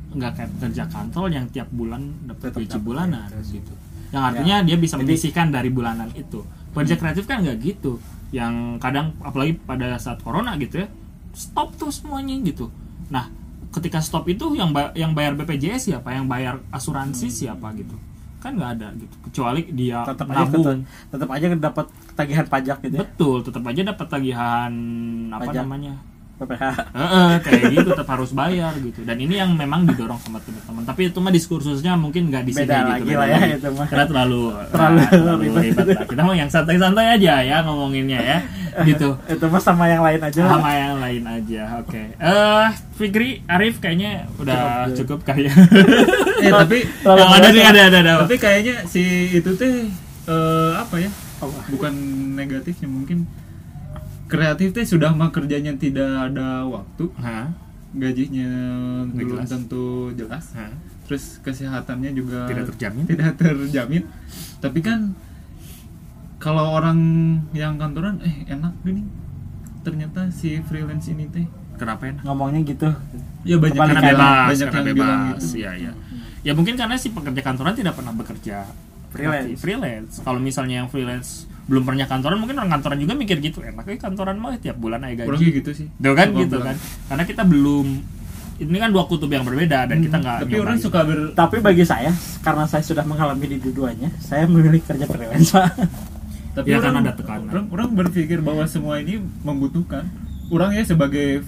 nggak kayak pekerja kantor yang tiap bulan dapat gaji bulanan ya. gitu. Yang artinya dia bisa menyisihkan dari bulanan itu. Pekerja kreatif kan nggak gitu. Yang kadang apalagi pada saat corona gitu ya, stop tuh semuanya gitu. Nah, ketika stop itu yang ba- yang bayar BPJS siapa? Yang bayar asuransi siapa gitu? Kan nggak ada gitu. Kecuali dia tetap aja nabung. tetap, tetap aja dapat tagihan pajak gitu ya Betul, tetap aja dapat tagihan apa Pajak. namanya? PPH Heeh, kayak gitu tetap harus bayar gitu. Dan ini yang memang didorong sama teman-teman. Tapi itu mah diskursusnya mungkin nggak di sini Beda gitu. lagi lah ya, lagi. itu mah. Karena terlalu Terlalu ah, ribet. ribet lah. Kita mau yang santai-santai aja ya ngomonginnya ya. Gitu. itu mah sama yang lain aja. Sama yang lain aja. Oke. Eh, Fikri, Arif kayaknya udah Cukup, cukup, kali ya. eh tapi Terlalu yang ada nih ada ada ada. tapi kayaknya si itu teh eh, apa ya bukan negatifnya mungkin kreatif teh sudah mah kerjanya tidak ada waktu Hah? gajinya Nggak belum jelas. tentu jelas Hah? terus kesehatannya juga Tidak terjamin. tidak terjamin tapi kan kalau orang yang kantoran eh enak gini ternyata si freelance ini teh Kenapa enak? ngomongnya gitu ya banyak yang bilang bebas, banyak yang bebas. bilang gitu Iya, iya. Ya mungkin karena si pekerja kantoran tidak pernah bekerja Freelance. freelance. Kalau misalnya yang freelance belum pernah kantoran, mungkin orang kantoran juga mikir gitu. Enak ya kantoran mah tiap bulan aja kurang gaji. kayak gitu sih Tuh kan gitu bilang. kan. Karena kita belum ini kan dua kutub yang berbeda dan kita nggak Hmm, tapi nyobain. orang suka ber tapi bagi saya karena saya sudah mengalami di dua-duanya saya memilih kerja freelance Pak. tapi Ya, kan orang, ada tekanan. orang, orang berpikir bahwa semua ini membutuhkan orang ya sebagai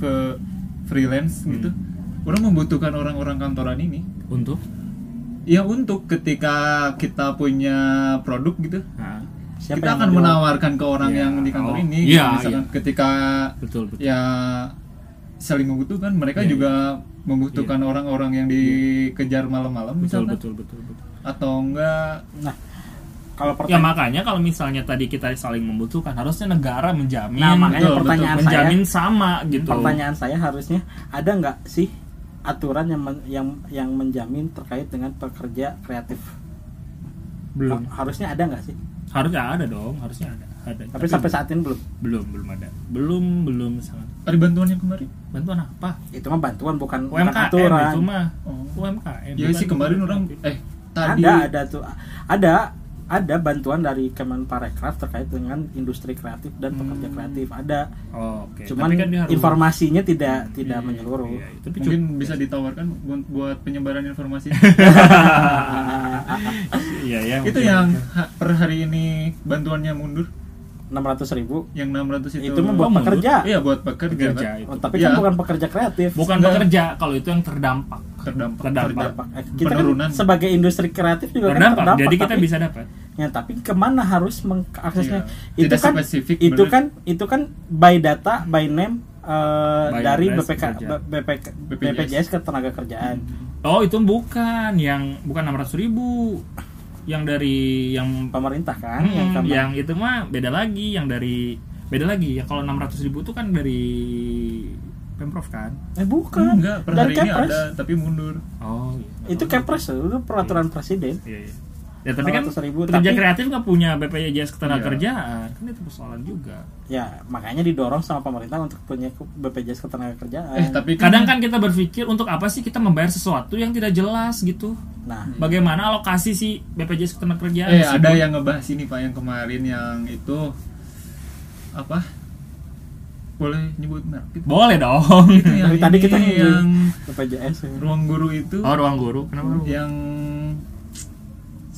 freelance Hmm. gitu orang membutuhkan orang-orang kantoran ini untuk ya untuk ketika kita punya produk gitu Nah, Siapa kita yang akan menjual? menawarkan ke orang Iya. yang di kantor Oh. ini Iya, misalkan ketika betul betul. ya saling membutuhkan mereka Iya, juga membutuhkan orang-orang yang dikejar malam-malam Betul misalkan betul betul betul. atau enggak nah kalau Ya pertanyaan makanya kalau misalnya tadi kita saling membutuhkan, harusnya negara menjamin Nah, makanya Betul, pertanyaan saya menjamin sama gitu. pertanyaan saya harusnya ada nggak sih aturan yang men- yang yang menjamin terkait dengan pekerja kreatif belum. Ha- harusnya ada nggak sih Harusnya ada dong, harusnya ada. Ada. tapi sampai saat ini belum belum belum ada. Belum belum sangat. ada bantuan yang kemarin Bantuan apa? itu mah bantuan bukan bukan UMKM aturan itu mah. Oh. UMKM. ya sih kemarin orang eh tadi ada ada tuh ada ada bantuan dari Kemenparekraf terkait dengan industri kreatif dan pekerja Hmm. kreatif ada Oh, oke. cuman Tapi kan harus- informasinya tidak tidak Iya, menyeluruh iya, iya. Tapi mungkin cukup- bisa ditawarkan buat, buat penyebaran informasi Iya, ya. itu mungkin. yang ha- per hari ini bantuannya mundur 600 ribu yang 600 itu itu mah buat Oh, menurut- pekerja iya buat pekerja, Pekerja kan? itu. Oh, tapi Iya. kan bukan pekerja kreatif bukan Enggak. pekerja kalau itu yang terdampak terdampak Terdampak. Terdampak. Eh, kita Penurunan. kan sebagai industri kreatif juga kan terdampak terdampak jadi kita tapi, bisa dapat ya tapi ke mana harus mengaksesnya Iya. itu Tidak kan spesifik, itu bener. kan itu kan by data by name By dari BPK. BPK BPJS. BPJS ke tenaga kerjaan oh itu bukan yang bukan 600 ribu yang dari yang pemerintah kan Hmm, yang yang, itu mah beda lagi yang dari beda lagi. Ya kalau 600 ribu itu kan dari pemprov kan? Eh bukan. Enggak per dari hari ini Kepres. ada tapi mundur. Oh iya. itu Kepres itu peraturan presiden. Iya, iya. Ya tapi kan 600.000, pekerja tapi- kreatif nggak punya BPJS ketenaga Iya. kan itu persoalan juga. ya makanya didorong sama pemerintah untuk punya BPJS ketenaga kerjaan eh tapi kan, Kadang kan kita berpikir untuk apa sih kita membayar sesuatu yang tidak jelas gitu. nah Bagaimana alokasi si BPJS ketenaga kerjaan? eh meskipun- ada yang ngebahas ini pak yang kemarin yang itu apa boleh nyebut merek gitu? boleh dong. Itu yang Dari tadi kita yang BPJS ya. ruang guru itu Oh ruang guru. Kenapa? yang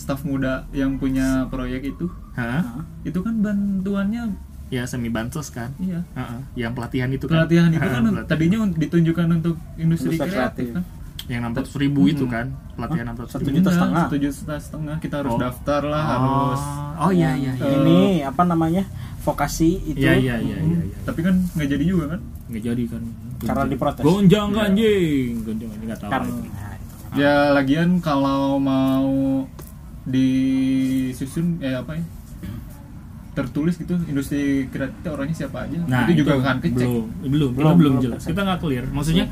staf muda yang punya proyek itu Hah? itu kan bantuannya Ya semi bansos kan. iya Heeh. Yang pelatihan itu kan. pelatihan itu kan Pelatihan. tadinya un- ditunjukkan untuk industri, Industri kreatif, kreatif. kan yang 600 ribu itu kan pelatihan 600 Satu ribu. juta setengah. satu juta setengah kita harus Oh. daftar lah Oh. harus Oh iya iya iya. Eh, ini apa namanya vokasi itu Iya iya iya iya. iya. tapi kan nggak jadi juga kan Nggak jadi kan. Karena diprotes. Gonjang Iya. ganjing. Gonjang ganjing nggak tahu. karena itu. itu. ya lagian kalau mau disusun eh apa ya tertulis gitu industri kreatif orangnya siapa aja Nah, itu juga kan kecek belum, belum, belum, Belum, belum belum jelas. Kita nggak clear. Maksudnya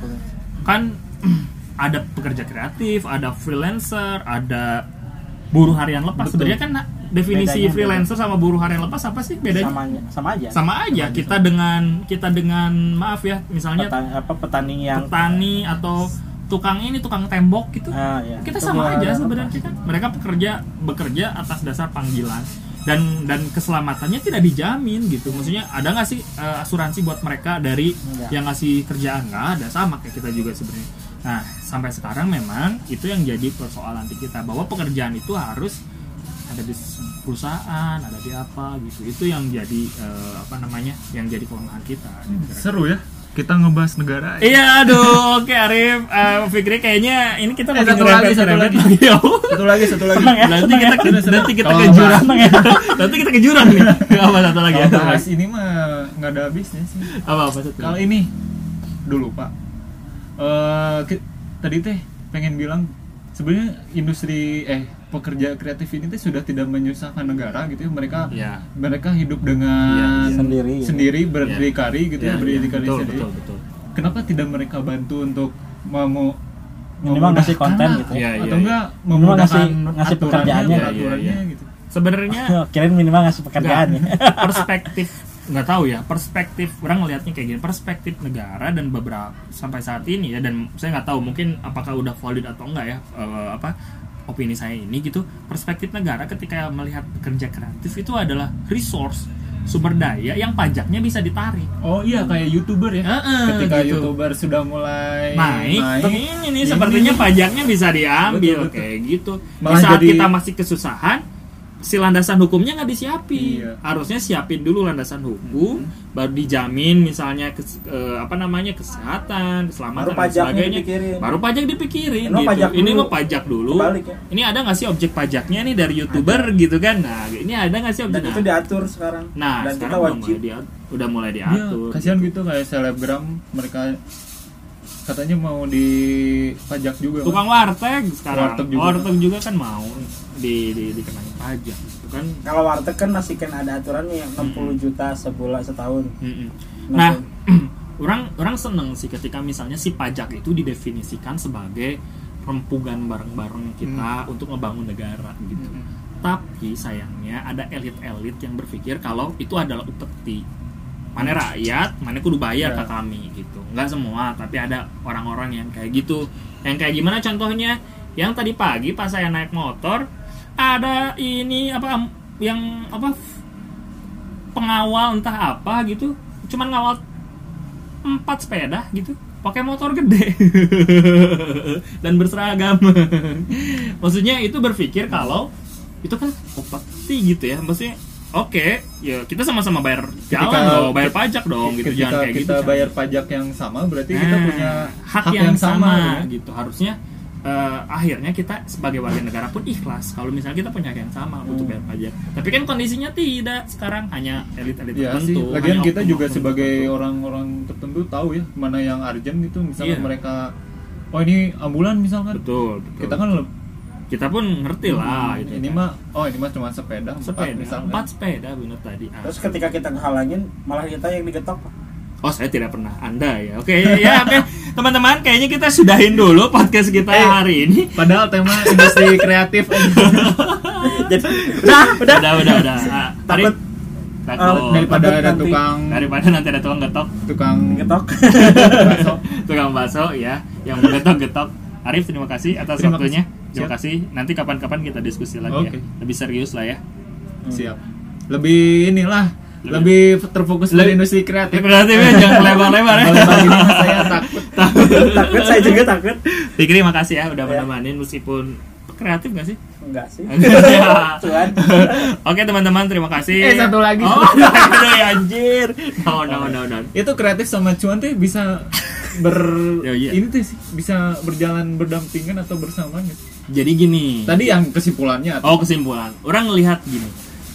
kan ada pekerja kreatif, ada freelancer, ada buruh harian lepas. Betul. Sebenarnya kan definisi Bedanya freelancer sama buruh harian lepas apa sih bedanya? sama sama aja Sama aja. Kita dengan kita dengan maaf ya, misalnya petani, apa petani yang petani atau tukang ini tukang tembok gitu. Ah, iya. Kita sama aja sebenarnya kan. Mereka bekerja bekerja atas dasar panggilan dan dan keselamatannya tidak dijamin gitu. Maksudnya ada nggak sih eh, asuransi buat mereka dari Enggak. yang ngasih kerjaan nggak ada sama kayak kita juga sebenarnya. Nah sampai sekarang memang itu yang jadi persoalan di kita bahwa pekerjaan itu harus ada di perusahaan, ada di apa gitu. Itu yang jadi eh, apa namanya? Yang jadi kelemahan kita. negara seru ya kita ngebahas negara ya. Iya, aduh, oke Arif, eh Fikri kayaknya ini kita Eh, satu lagi, satu lagi. lagi. satu lagi satu lagi ya? Nanti kita nanti kita ke jurang ya. Nanti kita ke jurang nih. Apa satu lagi? kalau Apa bahas ini mah nggak ada habisnya sih apa, apa satu? kalau ini dulu pak Eh, ki- tadi teh pengen bilang sebenarnya industri eh pekerja kreatif ini teh sudah tidak menyusahkan negara gitu ya mereka Iya. mereka hidup dengan Iya, iya. Sendiri. sendiri berdikari gitu Iya, ya iya, berdikari betul, sendiri betul, betul. kenapa tidak mereka bantu untuk mau Minimal ngasih konten gitu Iya, iya, atau iya. enggak memudahkan ngasih- ngasih aturannya, pekerjaannya. peraturannya Iya, iya. gitu Sebenarnya kirain minimal ngasih pekerjaan ya perspektif nggak tahu ya perspektif orang ngelihatnya kayak gini perspektif negara dan beberapa sampai saat ini ya dan saya nggak tahu mungkin apakah udah valid atau enggak ya eh, apa opini saya ini gitu perspektif negara ketika melihat pekerja kreatif itu adalah resource sumber daya yang pajaknya bisa ditarik oh iya kayak youtuber ya Heeh, ketika gitu. youtuber sudah mulai naik, ini nih ini sepertinya nih. pajaknya bisa diambil Betul, betul. kayak gitu di Malah saat jadi- kita masih kesusahan si landasan hukumnya nggak disiapin Iya. harusnya siapin dulu landasan hukum baru dijamin misalnya kes- eh, apa namanya kesehatan keselamatan Baru dan sebagainya dipikirin. baru pajak dipikirin Ini gitu pajak ini dulu. mau pajak dulu Kebalik ya. ini ada nggak sih objek pajaknya nih dari youtuber gitu kan nah ini ada nggak sih objek Dan itu diatur sekarang. nah dan kita sekarang udah wajib. mulai dia- udah mulai Iya, diatur kasihan gitu kayak selebgram mereka katanya mau dipajak juga tukang warteg sekarang Warteg warteg juga. juga, kan mau di di dikenain pajak itu kan Kalau warteg kan masih kan ada aturannya yang 60 Hmm. juta sebulan setahun. Mm-mm. nah orang orang seneng sih ketika misalnya si pajak itu didefinisikan sebagai rempugan bareng-bareng kita untuk ngebangun negara gitu Mm-mm. tapi sayangnya ada elit-elit yang berpikir kalau itu adalah upeti mana rakyat mana kudu bayar Ya. ke kami gitu. Nggak semua tapi ada orang-orang yang kayak gitu. Yang kayak gimana contohnya? Yang tadi pagi pas saya naik motor ada ini apa yang apa pengawal entah apa gitu. Cuman ngawal empat sepeda gitu. Pakai motor gede. Dan berseragam. Maksudnya itu berpikir kalau itu kan upeti gitu ya. Maksudnya oke ya kita sama-sama bayar jalan Ketika- loh bayar pajak dong gitu jangan kayak kita gitu Chan. bayar pajak yang sama berarti kita Nah, punya hak, yang, sama, ya. gitu harusnya eh, akhirnya kita sebagai warga negara pun ikhlas kalau misalnya kita punya hak yang sama untuk Hmm. bayar pajak tapi kan kondisinya tidak sekarang hanya elit-elit sih. tertentu Lagian hanya kita juga sebagai orang-orang tertentu tahu ya mana yang urgent itu misalnya Iya. mereka oh ini ambulan misalkan. betul, betul Kita kan le- kita pun ngerti lah gitu ini kan. mah oh ini mah cuma sepeda, empat sepeda misalkan. empat sepeda bener tadi Ah. Terus ketika kita ngehalangin malah kita yang digetok. Oh saya tidak pernah Anda ya Oke ya oke Teman-teman kayaknya kita sudahin dulu podcast kita Eh. hari ini Padahal tema industri kreatif Jadi udah, udah. Udah udah udah Ah, Takut. Takut Oh, daripada ada nanti. tukang Daripada nanti ada tukang getok tukang Getok. bakso. Tukang bakso ya Yang menggetok-getok Arif terima kasih atas Terima waktunya kasih. Terima Siap. kasih Nanti kapan-kapan kita diskusi lagi Oke. ya Lebih serius lah ya Siap. Lebih inilah lebih terfokus Lebih- dari industri kreatif. Berarti ya jangan lebar-lebar ya mah saya takut. takut saya juga takut. Fikri makasih ya udah Ya. menemani meskipun kreatif gak sih? Enggak sih. Ya. Cuan. Oke teman-teman terima kasih. Eh, satu lagi. Oh, aduh ya anjir. No no no no. itu kreatif sama cuan tuh bisa ber Ya, iya. ini tuh sih bisa berjalan berdampingan atau bersamaan gitu. Jadi gini. Tadi yang kesimpulannya atau Oh kesimpulan. Orang ngelihat gini.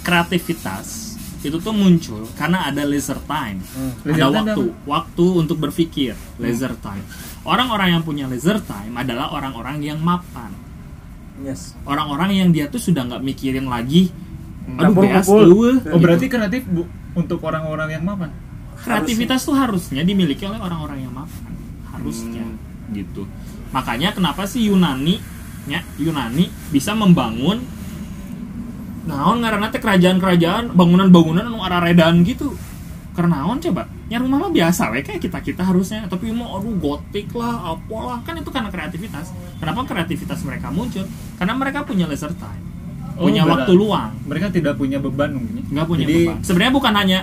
Kreativitas itu tuh muncul karena ada leisure time. Leisure Ada time waktu, waktu untuk berpikir, leisure time. Orang-orang yang punya leisure time adalah orang-orang yang mapan. Yes. Orang-orang yang dia tuh sudah nggak mikirin lagi Aduh Kumpul, beas oh berarti kreatif bu, untuk orang-orang yang mapan. Kreativitas tuh harusnya dimiliki oleh orang-orang yang mapan. Harusnya. Hmm. gitu. Makanya kenapa sih Yunani nya Yunani bisa membangun naon ngaranna teh kerajaan-kerajaan bangunan-bangunan anu araredan gitu? Karena naon coba? Nya rumah mah biasa we kayak kita kita harusnya. Tapi mau aduh gotik lah apalah. Kan itu karena kreativitas. Kenapa kreativitas mereka muncul? Karena mereka punya leisure time. Oh, punya benar. waktu luang. Mereka tidak punya beban ya? nggak punya Jadi, beban. Sebenarnya bukan hanya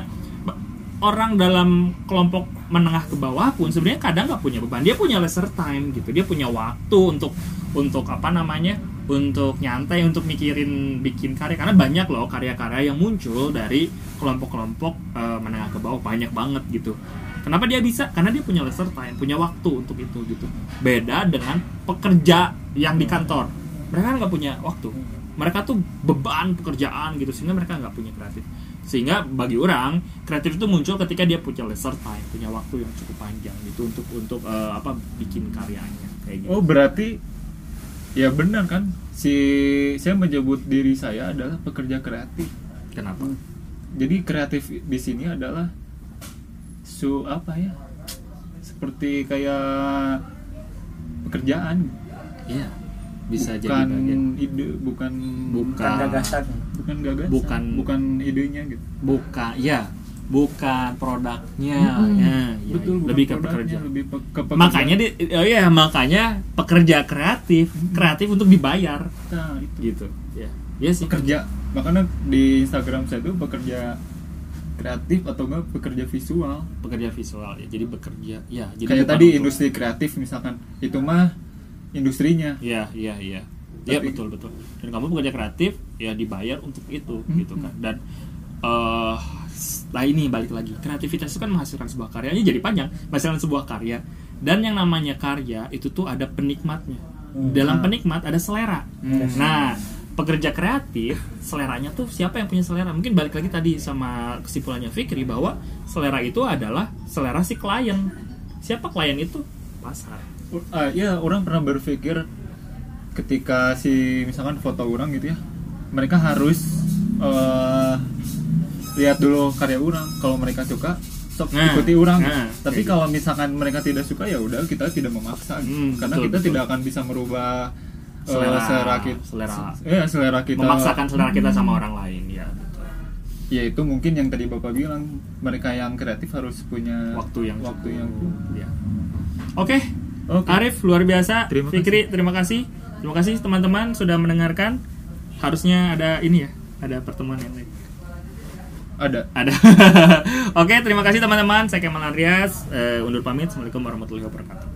orang dalam kelompok menengah ke bawah pun sebenarnya kadang nggak punya beban. Dia punya leisure time gitu. Dia punya waktu untuk untuk apa namanya? Untuk nyantai, untuk mikirin bikin karya karena banyak loh karya-karya yang muncul dari kelompok-kelompok eh, menengah ke bawah banyak banget gitu. Kenapa dia bisa? Karena dia punya leisure time, punya waktu untuk itu gitu. Beda dengan pekerja yang di kantor. Mereka kan nggak punya waktu mereka tuh beban pekerjaan gitu sehingga mereka nggak punya kreatif sehingga bagi orang kreatif itu muncul ketika dia punya leisure time punya waktu yang cukup panjang gitu untuk untuk eh, apa bikin karyanya kayak gitu. Oh berarti ya benar kan? Si saya menyebut diri saya adalah pekerja kreatif. kenapa? Jadi kreatif di sini adalah su apa ya? Seperti kayak pekerjaan. Iya bisa jadi bukan bagian. ide bukan Bukan. Gagasan. bukan gagasan Bukan- bukan idenya gitu. Bukan ya bukan produknya Mm-mm. ya, ya, betul bukan lebih ke pekerja. lebih pe- ke pekerjaan. makanya di, oh iya makanya pekerja kreatif kreatif untuk dibayar. Nah, itu. Gitu ya. Ya sih. Pekerja makanya di Instagram saya tuh pekerja kreatif atau enggak pekerja visual. Pekerja visual ya. Jadi bekerja ya jadi kayak tadi untuk- industri kreatif misalkan. Itu mah industrinya Iya, iya, iya. Iya Tapi- betul betul. Dan kamu bekerja kreatif ya dibayar untuk itu Hmm. gitu kan. Dan eh nah ini balik lagi. Kreativitas itu kan menghasilkan sebuah karya. Ini jadi panjang. Menghasilkan sebuah karya. Dan yang namanya karya itu tuh ada penikmatnya. Hmm. Dalam penikmat ada selera. Hmm. Nah, pekerja kreatif seleranya tuh siapa yang punya selera? Mungkin balik lagi tadi sama kesimpulannya Fikri bahwa selera itu adalah selera si klien. Siapa klien itu? Pasar. Ah, ya orang pernah berpikir ketika si misalkan foto orang gitu ya mereka harus eh, lihat dulu karya orang kalau mereka suka sok Nah, ikuti orang nah, tapi kayak kalau misalkan mereka tidak suka ya udah kita tidak memaksa gitu. Hmm, karena betul, kita betul. tidak akan bisa merubah eh, Selera- selera kita selera- eh, selera kita memaksakan selera kita sama orang lain ya betul. ya itu mungkin yang tadi bapak bilang mereka yang kreatif harus punya waktu yang waktu cukup. yang ya. oke Oke. Arif luar biasa. Terima Fikri terima kasih. Terima kasih teman-teman sudah mendengarkan. Harusnya ada ini ya ada pertemuan yang lain. Ada. Ada. Oke terima kasih teman-teman. Saya Kemal Andreas Eh, undur pamit. Assalamualaikum warahmatullahi wabarakatuh